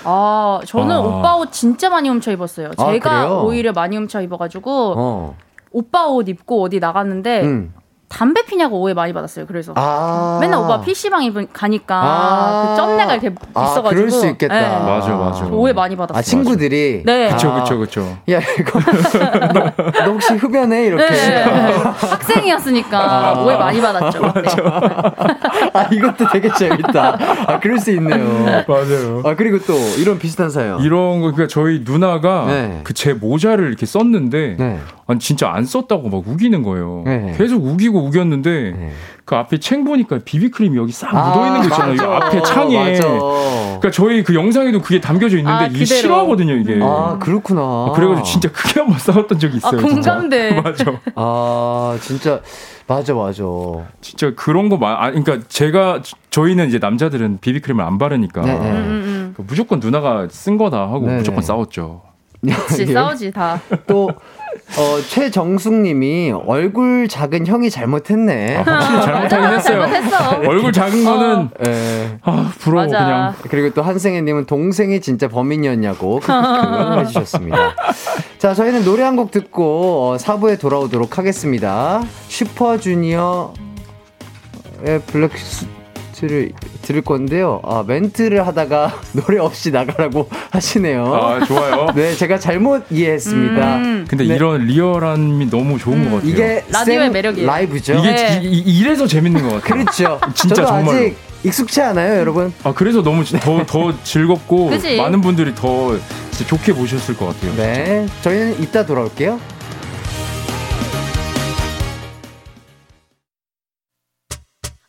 아 저는 아. 오빠 옷 진짜 많이 훔쳐 입었어요. 아, 제가 그래요? 오히려 많이 훔쳐 입어가지고 어. 오빠 옷 입고 어디 나갔는데 음. 담배 피냐고 오해 많이 받았어요. 그래서 아. 맨날 오빠 PC방 입은 가니까 아. 그 점내가 이렇게 아, 있어가지고 그럴 수 있겠다. 네. 맞아, 맞아. 오해 많이 받았어요. 아, 친구들이. 네. 그쵸 아. 그쵸 그쵸. 야, 이거. 너, (laughs) 너 혹시 흡연해? 이렇게. 네. 학생이었으니까 아. 오해 많이 받았죠. 네. 아, 이것도 되게 재밌다. 아, 그럴 수 있네요. 맞아요. 아, 그리고 또 이런 비슷한 사연. 이런 거 그러니까 저희 누나가 네. 그제 모자를 이렇게 썼는데 네. 아니 진짜 안 썼다고 막 우기는 거예요. 네. 계속 우기고 우겼는데 네. 그 앞에 챙 보니까 비비크림이 여기 싹 묻어 있는 거 있잖아요. 맞아. 앞에 창에. 맞아. 그러니까 저희 그 영상에도 그게 담겨져 있는데 아, 이게. 싫어하거든요 이게. 아, 그렇구나. 아, 그래가지고 진짜 크게 한번 싸웠던 적이 아 있어요. 진짜. 공감돼. (laughs) 맞아. 아, 진짜. 맞아, 맞아. 진짜 그런 거 많. 아, 그러니까 제가 저희는 이제 남자들은 비비크림을 안 바르니까 네, 네. 음, 음, 그 무조건 누나가 쓴 거다 하고 네, 무조건 네. 싸웠죠. 음. 그치 싸우지 다. 또, 어, 최정숙 님이 얼굴 작은 형이 잘못했네. 확실히 잘못하긴 했어요. 잘못했어. 얼굴 작은 거는 예. 아 부러워 맞아. 그냥. 그리고 또 한승혜님은 동생이 진짜 범인이었냐고 (laughs) 해주셨습니다. 자, 저희는 노래 한 곡 듣고 어, 4부에 돌아오도록 하겠습니다. 슈퍼주니어의 Black Suit를 들을 건데요. 아, 멘트를 하다가 (laughs) 노래 없이 나가라고 하시네요. 아 좋아요. (laughs) 네, 제가 잘못 이해했습니다. 음. 근데 네. 이런 리얼함이 너무 좋은 것 같아요. 이게 라디오의 생 매력이에요. 라이브죠. 이게 네. 이, 이- 이래서 재밌는 것 같아요. 그렇죠. (laughs) 진짜 저도 정말로. 아직 익숙치 않아요, 여러분. 아 그래서 너무 더 더 즐겁고? 많은 분들이 더 진짜 좋게 보셨을 것 같아요. 네, 저희는 이따 돌아올게요.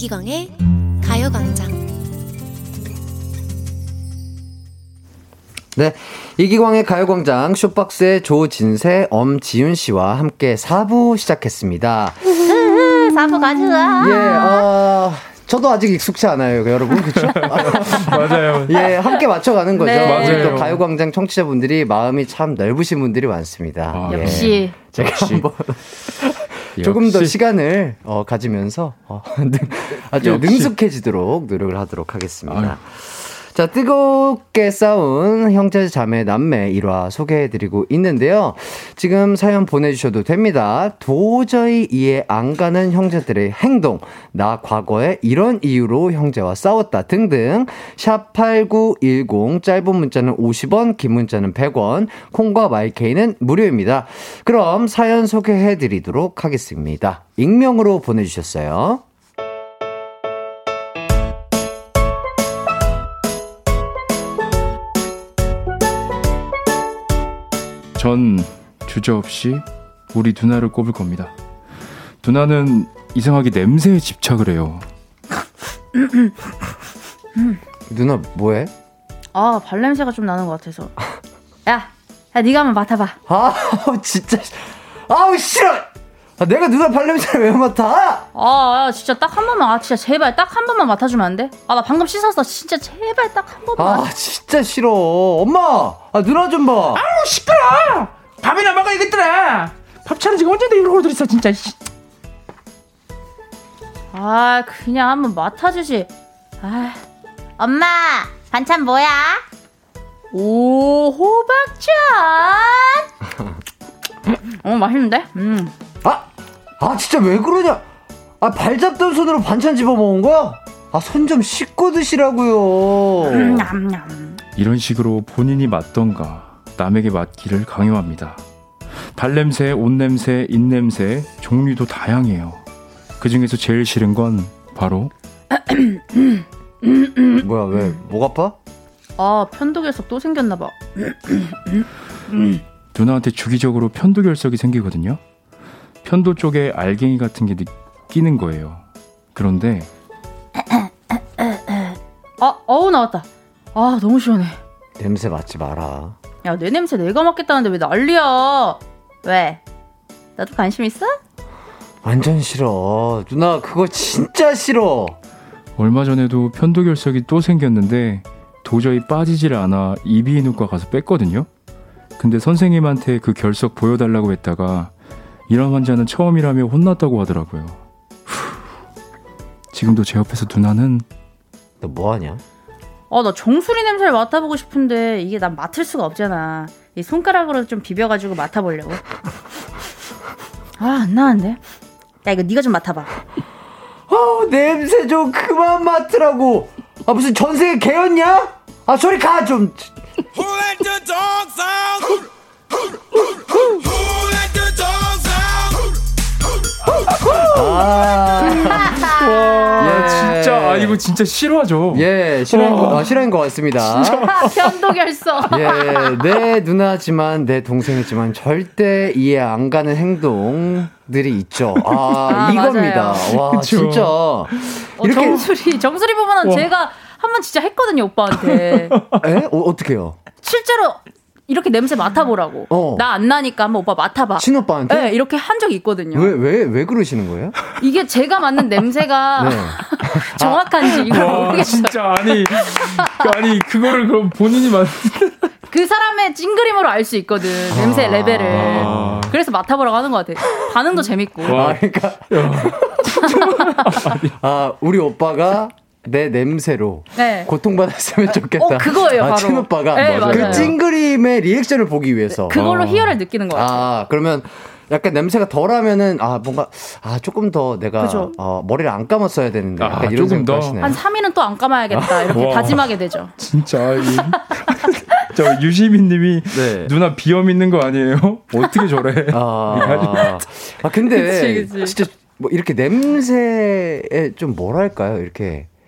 이기광의 가요광장 네. 이기광의 가요광장 쇼박스의 조진세, 엄지윤 씨와 함께 4부 시작했습니다. 사부 가져와. 예, 어, 저도 아직 익숙치 않아요, 여러분. 그쵸? (laughs) 맞아요. 예, 함께 맞춰가는 거죠. 네. 맞아요. 가요광장 청취자분들이 마음이 참 넓으신 분들이 많습니다. 아, 예. 역시 제가 한번 조금 더. 시간을 어, 가지면서 어, (laughs) 능- 아주. 능숙해지도록 노력을 하도록 하겠습니다. 아유. 자, 뜨겁게 싸운 형제, 자매, 남매 일화 소개해드리고 있는데요. 지금 사연 보내주셔도 됩니다. 도저히 이해 안 가는 형제들의 행동, 나 과거에 이런 이유로 형제와 싸웠다 등등. 샵8910, 짧은 문자는 50원, 긴 문자는 100원, 콩과 마이케이는 무료입니다. 그럼 사연 소개해드리도록 하겠습니다. 익명으로 보내주셨어요. 전 주저없이 우리 누나를 꼽을 겁니다. 누나는 이상하게 냄새에 집착을 해요. (laughs) 누나, 뭐해? 아 발냄새가 좀 나는 것 같아서. 야 야, 네가 한번 맡아봐. (laughs) 아, 진짜. 아우, 싫어! 아, 내가 누나 발냄새를 왜 맡아? 아, 야, 진짜 딱 한 번만, 아, 진짜 제발 딱 한 번만 맡아주면 안 돼? 아, 나 방금 씻었어. 진짜 제발 딱 한 번만. 아, 진짜 싫어. 엄마! 아, 누나 좀 봐. 아우 시끄러. 밥이나 먹어야겠더라. 밥 차는 지가 언제 이러고 들었어 진짜. 씨. 아, 그냥 한번 맡아주지. 아, 엄마, 반찬 뭐야? 오, 호박전! (laughs) 어, 맛있는데? 음. 아, 아, 진짜 왜 그러냐? 아, 발 잡던 손으로 반찬 집어 먹은 거야? 아, 손 좀 씻고 드시라고요. 냠냠. 이런 식으로 본인이 맡던가 남에게 맡기를 강요합니다. 발냄새, 옷냄새, 입냄새 종류도 다양해요. 그 중에서 제일 싫은 건 바로 뭐야, 왜? 목 아파? 아, 편도결석 또 생겼나 봐. 누나한테 주기적으로 편도결석이 생기거든요. 편도 쪽에 알갱이 같은 게 느끼는 거예요. 그런데 아, 어우, 나왔다. 아, 너무 시원해. 냄새 맡지 마라. 야, 내 냄새 내가 맡겠다는데 왜 난리야? 왜? 나도 관심 있어? 완전 싫어. 누나, 그거 진짜 싫어. 얼마 전에도 편도결석이 또 생겼는데 도저히 빠지질 않아 이비인후과 가서 뺐거든요. 근데 선생님한테 그 결석 보여달라고 했다가 이런 환자는 처음이라며 혼났다고 하더라고요. 후. 지금도 제 옆에서 누나는 너 뭐하냐? 아, 나 정수리 냄새를 맡아보고 싶은데 이게 난 맡을 수가 없잖아. 이 손가락으로 좀 비벼가지고 맡아보려고. 아, 안 나는데? 야, 이거 네가 좀 맡아봐. 아, 냄새 좀 그만 맡으라고. 아, 무슨 전생에 개였냐? 아, 저리 가, 좀. 와 예. 진짜 아 이거 진짜 싫어하죠. 예, 싫어인 거, 아, 싫어인 것 같습니다. (laughs) 편도 결석. 예, 내 누나지만 내 동생이지만 절대 이해 안 가는 행동 들이 있죠. 아, 아, 이겁니다. 와, 그쵸. 진짜. 어, 이렇게 정수리, 정수리 부분은 와. 제가 한 번 진짜 했거든요, 오빠한테. 에? 어, 어떻게요? 실제로 이렇게 냄새 맡아보라고. 어. 나안 나니까 한번 오빠 맡아봐. 친오빠한테? 네, 이렇게 한 적이 있거든요. 왜, 왜, 왜 그러시는 거예요? 이게 제가 맡는 냄새가 (laughs) 네. (laughs) 정확한지 이거 와 모르겠어요. 진짜 아니 아니 그거를 그럼 본인이 만 (laughs) 그 사람의 찡그림으로 알 수 있거든 냄새 레벨을. 아. 그래서 맡아보라고 하는 것 같아. 반응도 재밌고. 와. 아, 그러니까. 아, 우리 오빠가 내 냄새로 네. 고통받았으면 좋겠다. 어, 그거예요, 아, 바로. 친오빠가 네, 그. 찡그림의 리액션을 보기 위해서. 그걸로 어. 희열을 느끼는 것 같아. 아, 그러면 약간 냄새가 덜하면은 아 뭔가 아 조금 더 내가 그죠. 어, 머리를 안 감았어야 되는데 약간 아, 이런 조금 더? 생각하시네요. 한 3일은 또 안 감아야겠다. (laughs) 이렇게 와. 다짐하게 되죠. (laughs) 진짜 이, (laughs) 저 유시민님이 네. 누나 비염 있는 거 아니에요? 어떻게 저래? 아, 아 근데 그치, 그치. 진짜 뭐 이렇게 냄새에 좀 뭐랄까요 이렇게 어,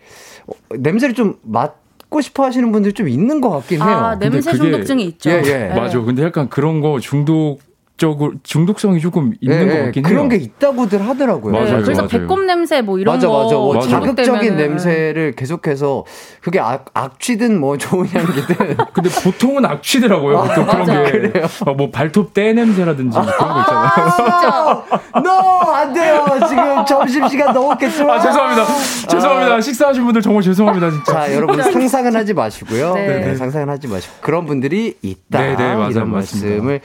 냄새를 좀 맡고 싶어 하시는 분들이 좀 있는 것 같긴 해요. 아, 냄새 중독증이 있죠. 예, 예. 네. 맞아. 근데 약간 그런 거 중독 적으로 중독성이 조금 있는 예, 것 예, 같긴 그런 해요. 게 있다고들 하더라고요. 네, 맞아요, 그래서 맞아요. 배꼽 냄새 뭐 이런 맞아, 거 맞아. 뭐 맞아. 자극적인 냄새를 계속해서 그게 악, 악취든 뭐 좋은 향기든 (laughs) 근데 보통은 악취더라고요. 또 그런 맞아. 게. 어, 뭐 발톱 때 냄새라든지 그런 거 있잖아요. 진짜 너안 돼요. 지금 점심 시간 넘었겠지만. 아, 죄송합니다. 죄송합니다. 식사하신 분들 정말 죄송합니다, 진짜. 자, 여러분 상상은 하지 마시고요. 네. 네, 상상은 하지 마시고 그런 분들이 있다. 네, 네, 맞아요, 이런 맞습니다. 말씀을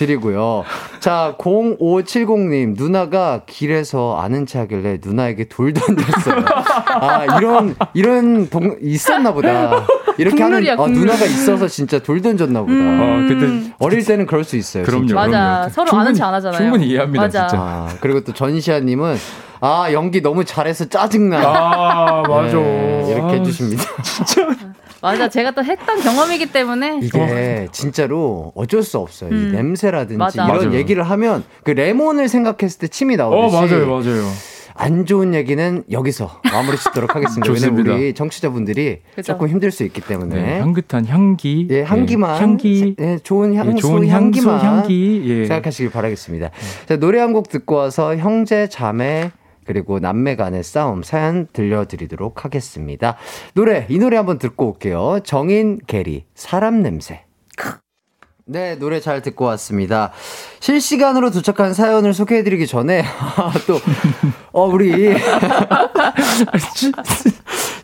드리고요. 자, 0570님 누나가 길에서 아는 체 하길래 누나에게 돌 던졌어요. 아, 이런 이런 동 있었나 보다. 이렇게 국룰이야, 하는 어, 국룰. 누나가 있어서 진짜 돌 던졌나 보다. 어, 근데 어릴 때는 그럴 수 있어요. 그럼요. 진짜. 맞아. 그럼요. 서로 충분히- 아는 체 안 하잖아요. 충분히 이해합니다, 맞아. 진짜. 아, 그리고 또 전시아님은 아 연기 너무 잘해서 짜증나. 아, 맞아. 네, 이렇게 (laughs) 아, 해주십니다. 맞아. 제가 또 했던 경험이기 때문에 이게 진짜로 어쩔 수 없어요. 이 음. 냄새라든지 맞아. 이런 맞아요. 얘기를 하면 그 레몬을 생각했을 때 침이 어, 나오듯이 맞아요, 맞아요. 안 좋은 얘기는 여기서 마무리 짓도록 하겠습니다. 왜냐면. (laughs) 우리 청취자분들이 그죠. 조금 힘들 수 있기 때문에 네, 향긋한 향기. 예, 향기만 네, 향기. 예, 좋은 향수 예, 좋은 향기만 향수, 향기. 예. 생각하시길 바라겠습니다. 자, 노래 한 곡 듣고 와서 형제 자매 그리고 남매 간의 싸움 사연 들려드리도록 하겠습니다. 노래 이 노래 한번 듣고 올게요. 정인 게리 사람 냄새. 네, 노래 잘 듣고 왔습니다. 실시간으로 도착한 사연을 소개해드리기 전에, (laughs) 또, 어, 우리, (laughs)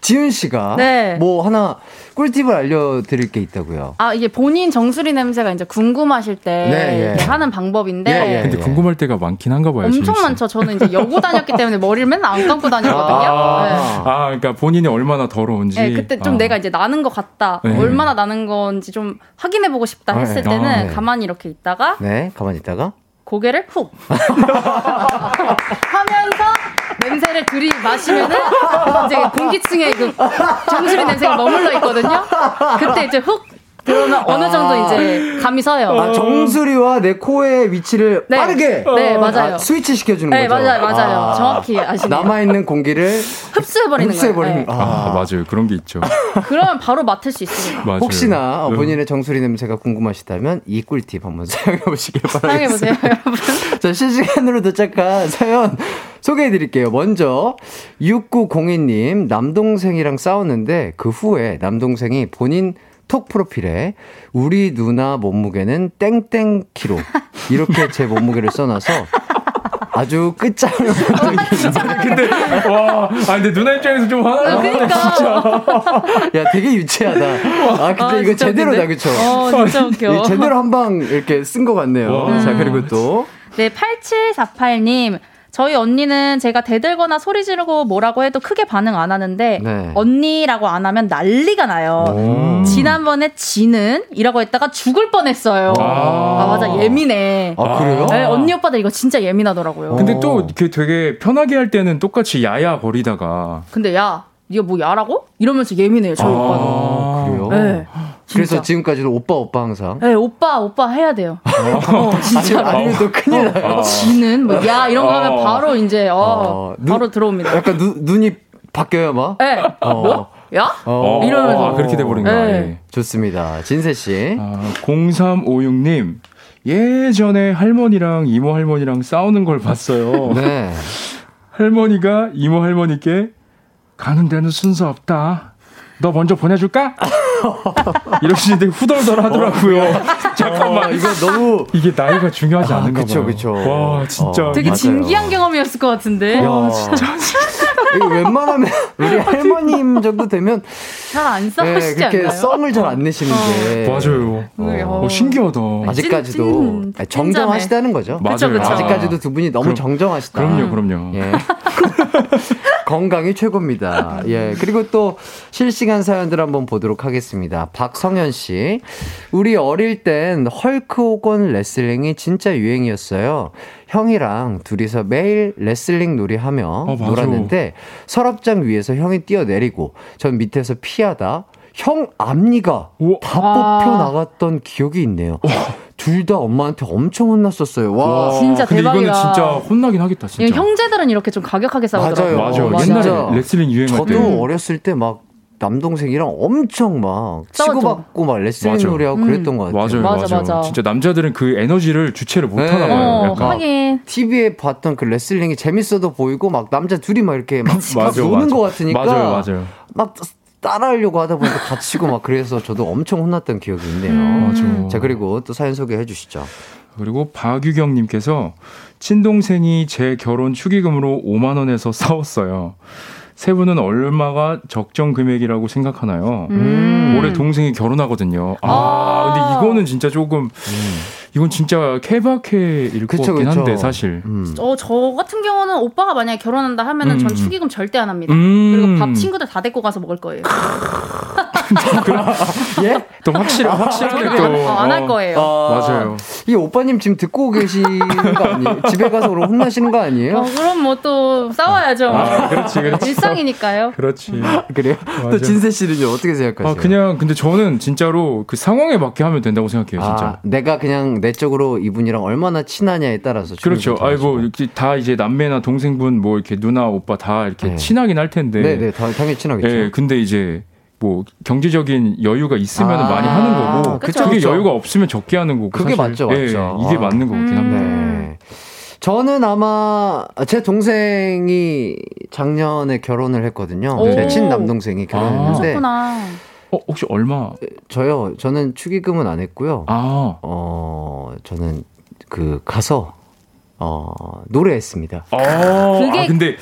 지은 씨가, 네. 뭐 하나 꿀팁을 알려드릴 게 있다고요. 아 이게 본인 정수리 냄새가 이제 궁금하실 때 네, 예. 하는 방법인데 예, 예. 근데 궁금할 때가 많긴 한가 봐요. 엄청. 많죠. 저는 이제 여고 다녔기 때문에 머리를 맨날 안 감고 다녔거든요. 네. 아, 아, 그러니까 본인이 얼마나 더러운지. 네, 그때 좀 아. 내가 이제 나는 것 같다. 네. 얼마나 나는 건지 좀 확인해보고 싶다 했을 네. 때는 아, 네. 가만히 이렇게 있다가 네, 가만히 있다가. 고개를 훅 하면서 냄새를 들이마시면은 이제 공기층에 그 정수리 냄새가 머물러 있거든요. 그때 이제 훅 들어오면 어느 정도 이제 감이 서요. 아, 정수리와 내 코의 위치를 네. 빠르게 네, 맞아요. 아, 스위치 시켜주는 네, 거죠. 맞아요, 맞아요. 정확히 아시네요. 남아있는 공기를 (laughs) 흡수해버리는 거예요. 흡수해버리는 네. 아, 맞아요. 그런 게 있죠. (laughs) 그러면 바로 맡을 수 있습니다. 맞아요. 혹시나 네. 본인의 정수리 냄새가 궁금하시다면 이 꿀팁 한번 (laughs) 사용해 보시길 사용해보세요. 여러분. 자, 실시간으로 도착한 사연 소개해 드릴게요. 먼저 6902님 남동생이랑 싸웠는데 그 후에 남동생이 본인 톡 프로필에 우리 누나 몸무게는 땡땡 키로 이렇게 제 몸무게를 써놔서 아주 끝장을 근데 와, 아 근데 누나 입장에서 좀 화나요. 그러니까. 야 되게 유치하다. 아 근데 아, 이거 진짜 제대로다? 그쵸? 어, 진짜 웃겨. 이 제대로 한 방 이렇게 쓴 것 같네요. 와. 자 그리고 또 네, 8748님. 저희 언니는 제가 대들거나 소리 지르고 뭐라고 해도 크게 반응 안 하는데 네. 언니라고 안 하면 난리가 나요. 오. 지난번에 지는 이라고 했다가 죽을 뻔했어요. 아. 아, 맞아 예민해. 아 그래요? 네, 언니 오빠들 이거 진짜 예민하더라고요. 근데 또 이렇게 되게 편하게 할 때는 똑같이 야야 거리다가 근데 야, 니가 뭐 야라고? 이러면서 예민해요, 저희 오빠도. 아, 그래요? 네. 그래서. 지금까지도 오빠 오빠 항상. 네, 오빠, 오빠 해야 돼요. 어, 진짜. 아니면 또 큰일 나요. 지는 뭐 야 이런 거 하면 어. 바로 이제 어, 어, 눈- 바로 들어옵니다. 약간 눈 눈이 바뀌어요 막. 네. 어. 뭐? 야? 어. 이러면서. 아, 그렇게 돼버린 거야. 네. 예. 좋습니다. 진세 씨. 아, 0356님. 예전에 할머니랑 이모 할머니랑 싸우는 걸 봤어요. 네. 할머니가 이모 할머니께 가는 데는 순서 없다. 너 먼저 보내줄까? (laughs) 이러시는데 후덜덜 하더라고요. (laughs) 잠깐만 이거 너무 이게 나이가 중요하지 아, 않은가 그쵸, 봐요. 그쵸. 와 진짜. 어, 되게 맞아요. 진기한 경험이었을 것 같은데. 야, 진짜. 이거 웬만하면 (laughs) 우리 할머님 정도 되면 잘안 네, 싸우시지 그렇게 않나요? 썸을 잘 안 내시는데 맞아요. 네, 어. 어, 신기하다. 아직까지도 찐, 찐, 아니, 정정하시다는 거죠. 그쵸, 맞아요. 그쵸. 아직까지도 두 분이 너무 그럼- 정정하시다. 그럼요, 그럼요. 예. 건강이 최고입니다. (laughs) 예. 그리고 또 실시간 사연들 한번 보도록 하겠습니다. 박성현 씨. 우리 어릴 땐 헐크 혹은 레슬링이 진짜 유행이었어요. 형이랑 둘이서 매일 레슬링 놀이 하며 어. 놀았는데 서랍장 위에서 형이 뛰어내리고 전 밑에서 피하다 형 앞니가 우와. 다 와. 뽑혀 나갔던 기억이 있네요. 둘 다 엄마한테 엄청 혼났었어요. 와. 진짜 근데 대박이다. 이거는 진짜 혼나긴 하겠다, 이 진짜. 형제들은 이렇게 좀 가격하게 싸우더라고요. 맞아요. 맞아요. 진짜. 옛날에 레슬링 유행할 저도 때. 어렸을 때막 남동생이랑 엄청 막. 치고받고 막 레슬링 맞아. 놀이하고 음. 그랬던 것 같아요. 맞아요, 맞아. 맞아. 진짜 남자들은 그 에너지를 주체를 못 네. 하나 봐요. 어, 약간. 하긴. TV에 봤던 그 레슬링이 재밌어도 보이고 막 남자 둘이 막 이렇게 막 (laughs) 맞아, 노는 맞아. 것 같으니까 맞아요, 맞아요. 막 따라하려고 하다 보니까 다치고 막 그래서 저도 엄청 혼났던 기억이 있네요. 음. 맞아. 자 그리고 또 사연 소개해 주시죠. 그리고 박유경님께서 친동생이 제 결혼 축의금으로 5만 원에서 싸웠어요. 세 분은 얼마가 적정 금액이라고 생각하나요? 음. 올해 동생이 결혼하거든요. 아, 아. 근데 이거는 진짜 조금 이건 진짜 케바케일 것 그쵸, 같긴 그쵸. 한데 사실. 음. 어, 저 같은 경우는 오빠가 만약에 결혼한다 하면은 전 음. 축의금 절대 안 합니다. 음. 그리고 밥 친구들 다 데리고 가서 먹을 거예요. 예? 또 확실 확실하게 또안할 어, 거예요. 아, 맞아요. 이 오빠님 지금 듣고 계시는 거 아니에요? (laughs) 집에 가서 그럼 혼나시는 거 아니에요? 어, 그럼 뭐 또 싸워야죠. 아, 그렇지, 그렇지. 일상이니까요. 그렇지. 그래요? 또 맞아. 진세 씨는요 어떻게 생각하세요? 아 그냥 근데 저는 진짜로 그 상황에 맞게 하면 된다고 생각해요, 진짜. 아, 내가 그냥 내적으로 이분이랑 얼마나 친하냐에 따라서 그렇죠. 아이 뭐 이렇게 다 이제 남매나 동생분 뭐 이렇게 누나 오빠 다 이렇게 네. 친하긴 할 텐데. 네 네 당- 당연히 친하겠죠. 예, 근데 이제 뭐 경제적인 여유가 있으면 아, 많이 하는 거고 그쵸, 그게 그쵸. 여유가 없으면 적게 하는 거고 그게 사실. 맞죠, 예, 맞죠. 이게 아. 맞는 거 같긴 합니다. 네. 저는 아마 제 동생이 작년에 결혼을 했거든요. 오. 제 친남동생이 결혼했는데 그렇구나. 어, 혹시 얼마? 저요. 저는 축의금은 안 했고요. 아. 어, 저는 그 가서 어, 노래했습니다. 아, 그게- 아 근데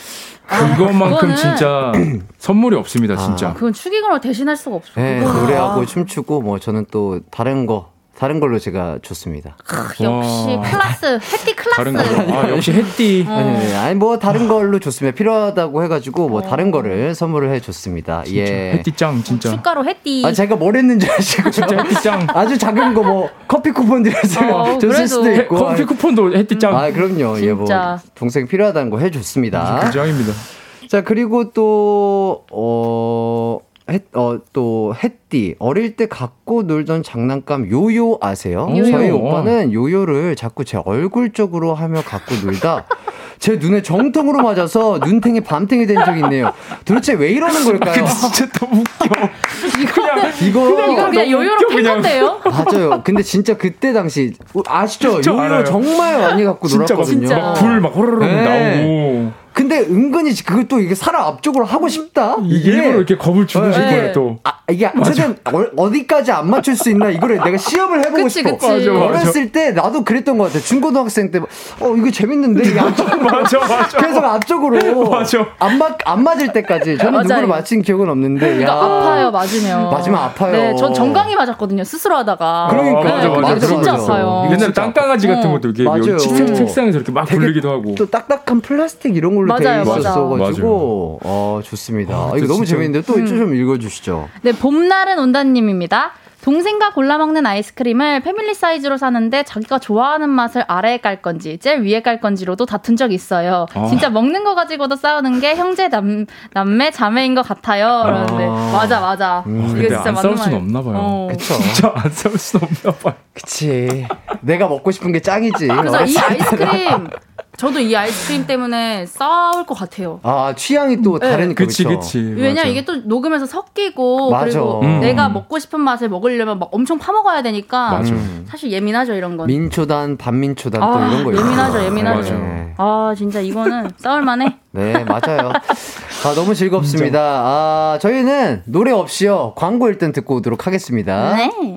그것만큼 그거는- 진짜 (clears throat) 선물이 없습니다, 진짜. 그건 축의금으로 대신할 수가 없어. 네. 노래하고 아, 춤추고 뭐 저는 또 다른 거 다른 걸로 제가 줬습니다. 역시 와. 클라스, 해띠 클라스. 아, 역시 햇띠. 아니, 아니, 아니 뭐 다른 걸로 줬습니다. 필요하다고 해가지고 뭐 다른 거를 선물을 해줬습니다. 예. 햇띠짱, 진짜. 축가로 해띠. 아 제가 뭘 했는지 아시고 진짜 햇띠짱. 아주 작은 거 뭐 커피 쿠폰 드렸어요. 어, 줬을. 수도 있고. 커피 쿠폰도 햇띠짱. 아 그럼요. 예, 뭐 진짜. 동생 필요하다는 거 해줬습니다. 그 짱입니다. 자 그리고 또 어. 햇, 어, 또, 햇띠. 어릴 때 갖고 놀던 장난감 요요 아세요? 요요. 저희 오빠는 요요를 자꾸 제 얼굴 쪽으로 하며 갖고 놀다 (laughs) 제 눈에 정통으로 맞아서 눈탱이 밤탱이 된 적이 있네요. 도대체 왜 이러는 걸까요? 근데 진짜 너무 웃겨. 그냥, 이거, 이거 그냥 요요로 웃겨, 팬 그냥. 건데요? 맞아요. 근데 진짜 그때 당시 아시죠? 저 요요 알아요. 정말 많이 갖고 진짜 막, 놀았거든요. 진짜. 막불막 호로록 네. 나오고. 근데 은근히 그걸 또 이게 사람 앞쪽으로 하고 싶다. 이게 일부러 이렇게 겁을 주는 네. 거예요, 또. 아, 이게 어쨌든 어- 어디까지 안 맞출 수 있나 이거를 내가 시험을 해보고 그치, 싶어. 그치. 맞아, 맞아. 어렸을 때 나도 그랬던 것 같아. 중고등학생 때, 어 이거 재밌는데 이게 (laughs) 앞쪽 맞아, 맞아. 그래서 앞쪽으로 맞아. 안 맞 안 맞을 때까지 저는 맞아요. 누구를 맞힌 기억은 없는데. 그러니까 야. 아파요, 맞으면. 맞으면 아파요. 네, 전 정강이 맞았거든요, 스스로 하다가. 그러니까. 아, 맞아, 네, 맞아, 그게 진짜 맞아. 아파요. 이게 옛날에 진짜 땅강아지 같은 어. 것도. 여기 책- 책상에서 이렇게 막 굴리기도 하고. 또 딱딱한 플라스틱 이런 걸로 맞아요, 되어 맞아. 있었어가지고 어 좋습니다. 아, 아, 이거 너무 진짜. 재밌는데 또좀 읽어주시죠. 네, 봄날은 온다님입니다. 동생과 골라 먹는 아이스크림을 패밀리 사이즈로 사는데 자기가 좋아하는 맛을 아래에 깔 건지 제일 위에 깔 건지로도 다툰 적이 있어요. 아. 진짜 먹는 거 가지고도 싸우는 게 형제 남, 남매 자매인 것 같아요. 그러는데 아. 맞아 맞아. 아, 근데 안 싸울 순 없나 봐요. 어. 그쵸. 진짜 안 싸울 순 없나 봐요. 그치. 내가 먹고 싶은 게 짱이지. 그래서 이. 아이스크림 저도 이 아이스크림 때문에 싸울 것 같아요. 아 취향이 또 네. 다르니까 그치? 그치. 맞아. 이게 또 녹으면서 섞이고 맞아. 그리고 음. 내가 먹고 싶은 맛을 먹으려면 막 엄청 파먹어야 되니까 맞아. 음. 사실 예민하죠 이런 건. 민초단, 반민초단 또 아, 이런 거. 예민하죠, 예민하죠. 네. 아 진짜 이거는 싸울만해. (laughs) 네, 맞아요. 아, 너무 즐겁습니다. 아, 저희는 노래 없이요. 광고 일단 듣고 오도록 하겠습니다. 네.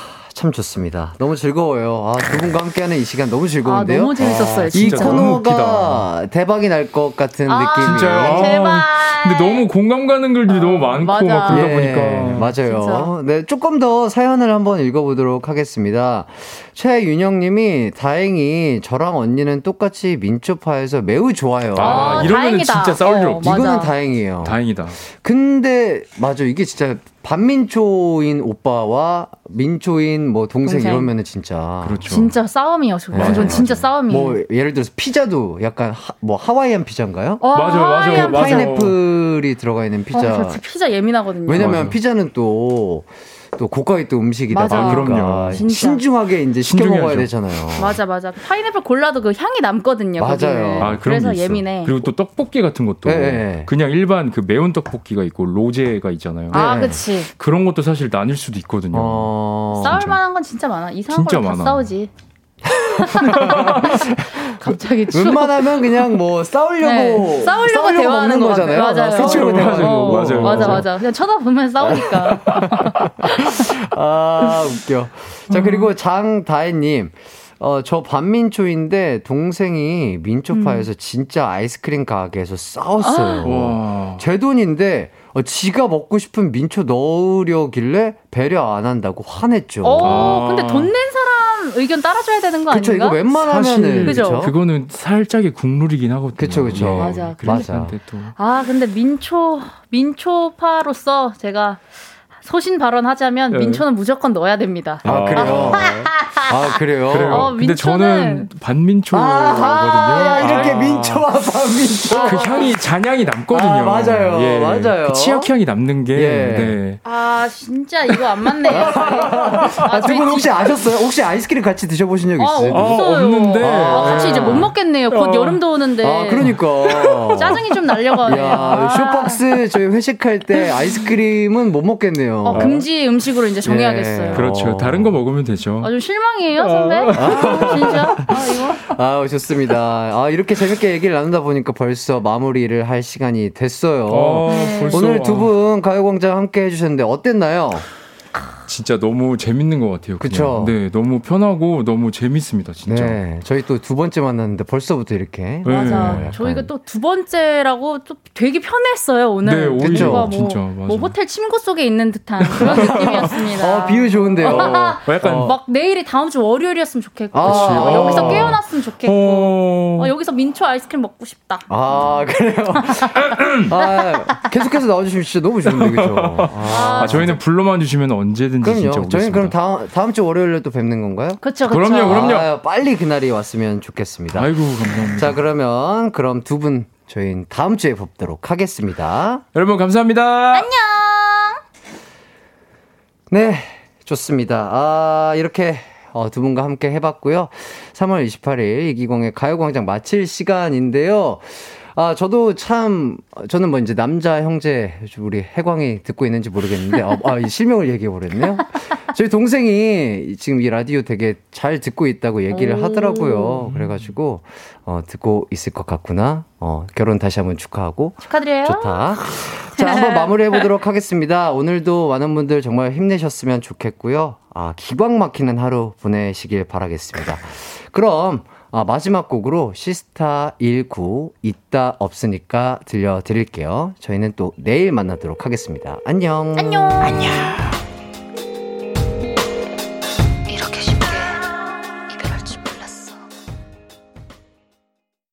참 좋습니다. 너무 즐거워요. 아, 두 분과 함께하는 이 시간 너무 아 즐거운데요. 너무 재밌었어요. 이 진짜. 진짜 너무 코너가 대박이 날 것 같은 아, 느낌이 진짜요? 제발. 근데 너무 공감 가는 글들이 너무 많고 맞아. 막 그러다 예, 보니까. 맞아요. 진짜. 네, 조금 더 사연을 한번 읽어보도록 하겠습니다. 최윤영님이 다행히 저랑 언니는 똑같이 민초파에서 매우 좋아요. 아, 어, 이러면은 다행이다. 진짜 싸울 일 어, 없지. 이거는 다행이에요. 다행이다. 근데 맞아 이게 진짜 반민초인 오빠와 민초인 뭐 동생, 동생. 이러면은 진짜 그렇죠. 진짜 싸움이요. 저 맞아, 전 진짜. 싸움이에요. 뭐 예를 들어서 피자도 약간 하, 뭐 하와이안 피자인가요? 어, 맞아, 맞아. 파인애플이 들어가 있는 어, 피자. 저 진짜 피자 예민하거든요. 왜냐면 맞아. 피자는 또, 또 고가의 또 음식이다 맞아. 보니까 그럼요. 진짜. 신중하게 이제 시켜 신중해야죠. 먹어야 되잖아요. 맞아 맞아. 파인애플 골라도 그 향이 남거든요. 맞아요. 아, 그래서. 예민해. 그리고 또 떡볶이 같은 것도 네, 네. 그냥 일반 그 매운 떡볶이가 있고 로제가 있잖아요. 아, 네. 그치. 그런 것도 사실 나뉠 수도 있거든요. 어, 싸울. 만한 건 진짜 많아. 이상한 진짜 걸로 다 많아. 싸우지. (laughs) 갑자기 추억. 웬만하면 그냥 뭐 싸우려고 네. 싸우려고, 먹는 대화하는 거 거잖아요. 맞아요. 싸우려고 그쵸, 대화하는 맞아요. 거고. 맞아요. 맞아. 맞아. 그냥 쳐다보면 싸우니까. (laughs) 아, 웃겨. 자, 음. 그리고 장다혜님. 어, 저 반민초인데 동생이 민초파에서 진짜 아이스크림 가게에서 싸웠어요. 와. 제 돈인데 어, 지가 먹고 싶은 민초 넣으려길래 배려 안 한다고 화냈죠. 어, 아. 근데 돈 낸 사람 의견 따라줘야 되는 거 그쵸, 아닌가? 이거 웬만하면은. 그죠? 그거는 살짝의 국룰이긴 하거든요. 그쵸, 그쵸. 예. 맞아. 맞아. 또 아, 근데 민초 민초파로서 제가 소신 발언하자면 네. 민초는 무조건 넣어야 됩니다. 아, 그래요? 아, 그래요? 그래요. 어, 근데 민초는- 저는 반민초거든요. 아, 이렇게 아. 민초와 반민초. 그 향이 잔향이 남거든요. 아, 맞아요. 맞아요. 그 치약 향이 남는 게. 예. 네. 아, 진짜 이거 안 맞네요. (laughs) 아, 두분 혹시 아셨어요? 혹시 아이스크림 같이 드셔보신 적 아, 있어요? 없어요. 없는데. 아, 같이 이제 못 먹겠네요. 곧 어. 여름도 오는데. 아, 그러니까. 짜증이 좀 날려가네요. 야, 아. 쇼박스 저희 회식할 때 아이스크림은 못 먹겠네요. 어, 금지 음식으로 이제 정해야겠어요. 예. 그렇죠. 어. 다른 거 먹으면 되죠. 아, 좀 실망이에요, 선배? 아, 진짜? 아, 이거? 아, 좋습니다. 아, 이렇게 재밌게 얘기를 나누다 보니까 벌써 마무리를 할 시간이 됐어요. 어, 네. 벌써, 오늘 두 아, 분 가요광장 함께 해주셨는데 어땠나요? 진짜 너무 재밌는 것 같아요. 그쵸? 네, 너무 편하고 너무 재밌습니다, 진짜. 네. 저희 또 두 번째 만났는데 벌써부터 이렇게. 네. 맞아. 약간. 저희가 또 두 번째라고 또 되게 편했어요, 오늘. 네, 오히려 뭐, 진짜, 맞아. 뭐 호텔 침구 속에 있는 듯한 그런 (laughs) 느낌이었습니다. 어, 비유 좋은데요. (laughs) 어, 약간 어. 막 내일이 다음 주 월요일이었으면 좋겠고 아, 어, 여기서 어. 깨어났으면 좋겠고 어... 어, 여기서 민초 아이스크림 먹고 싶다. 아, 그래요? (laughs) 아, 계속해서 나와주시면 진짜 너무 좋은데, 그죠? 아, 아, 저희는 불러만 주시면 언제든 지 진짜 그럼요. 오겠습니다. 저희는 그럼 다음, 다음 주 월요일에 또 뵙는 건가요? 그쵸, 그쵸. 그럼요, 그럼요. 아, 빨리 그날이 왔으면 좋겠습니다. 아이고, 감사합니다. 자, 그러면 그럼 두 분 저희는 다음 주에 뵙도록 하겠습니다. 여러분 감사합니다. 안녕. 네, 좋습니다. 아, 이렇게 어, 두 분과 함께 해봤고요. 3월 28일 이기광의 가요광장 마칠 시간인데요. 아, 저도 참, 저는 뭐 이제 남자 형제, 우리 해광이 듣고 있는지 모르겠는데, 아, 아, 이 실명을 얘기해버렸네요. 저희 동생이 지금 이 라디오 되게 잘 듣고 있다고 얘기를 오. 하더라고요. 그래가지고, 어, 듣고 있을 것 같구나. 어, 결혼 다시 한번 축하하고, 축하드려요. 좋다. (laughs) 자, 한번 마무리 해 보도록 하겠습니다. 오늘도 많은 분들 정말 힘내셨으면 좋겠고요. 아, 기광 막히는 하루 보내시길 바라겠습니다. 그럼, 아, 마지막 곡으로 시스타 19 있다 없으니까 들려드릴게요. 저희는 또 내일 만나도록 하겠습니다. 안녕. 안녕. 안녕.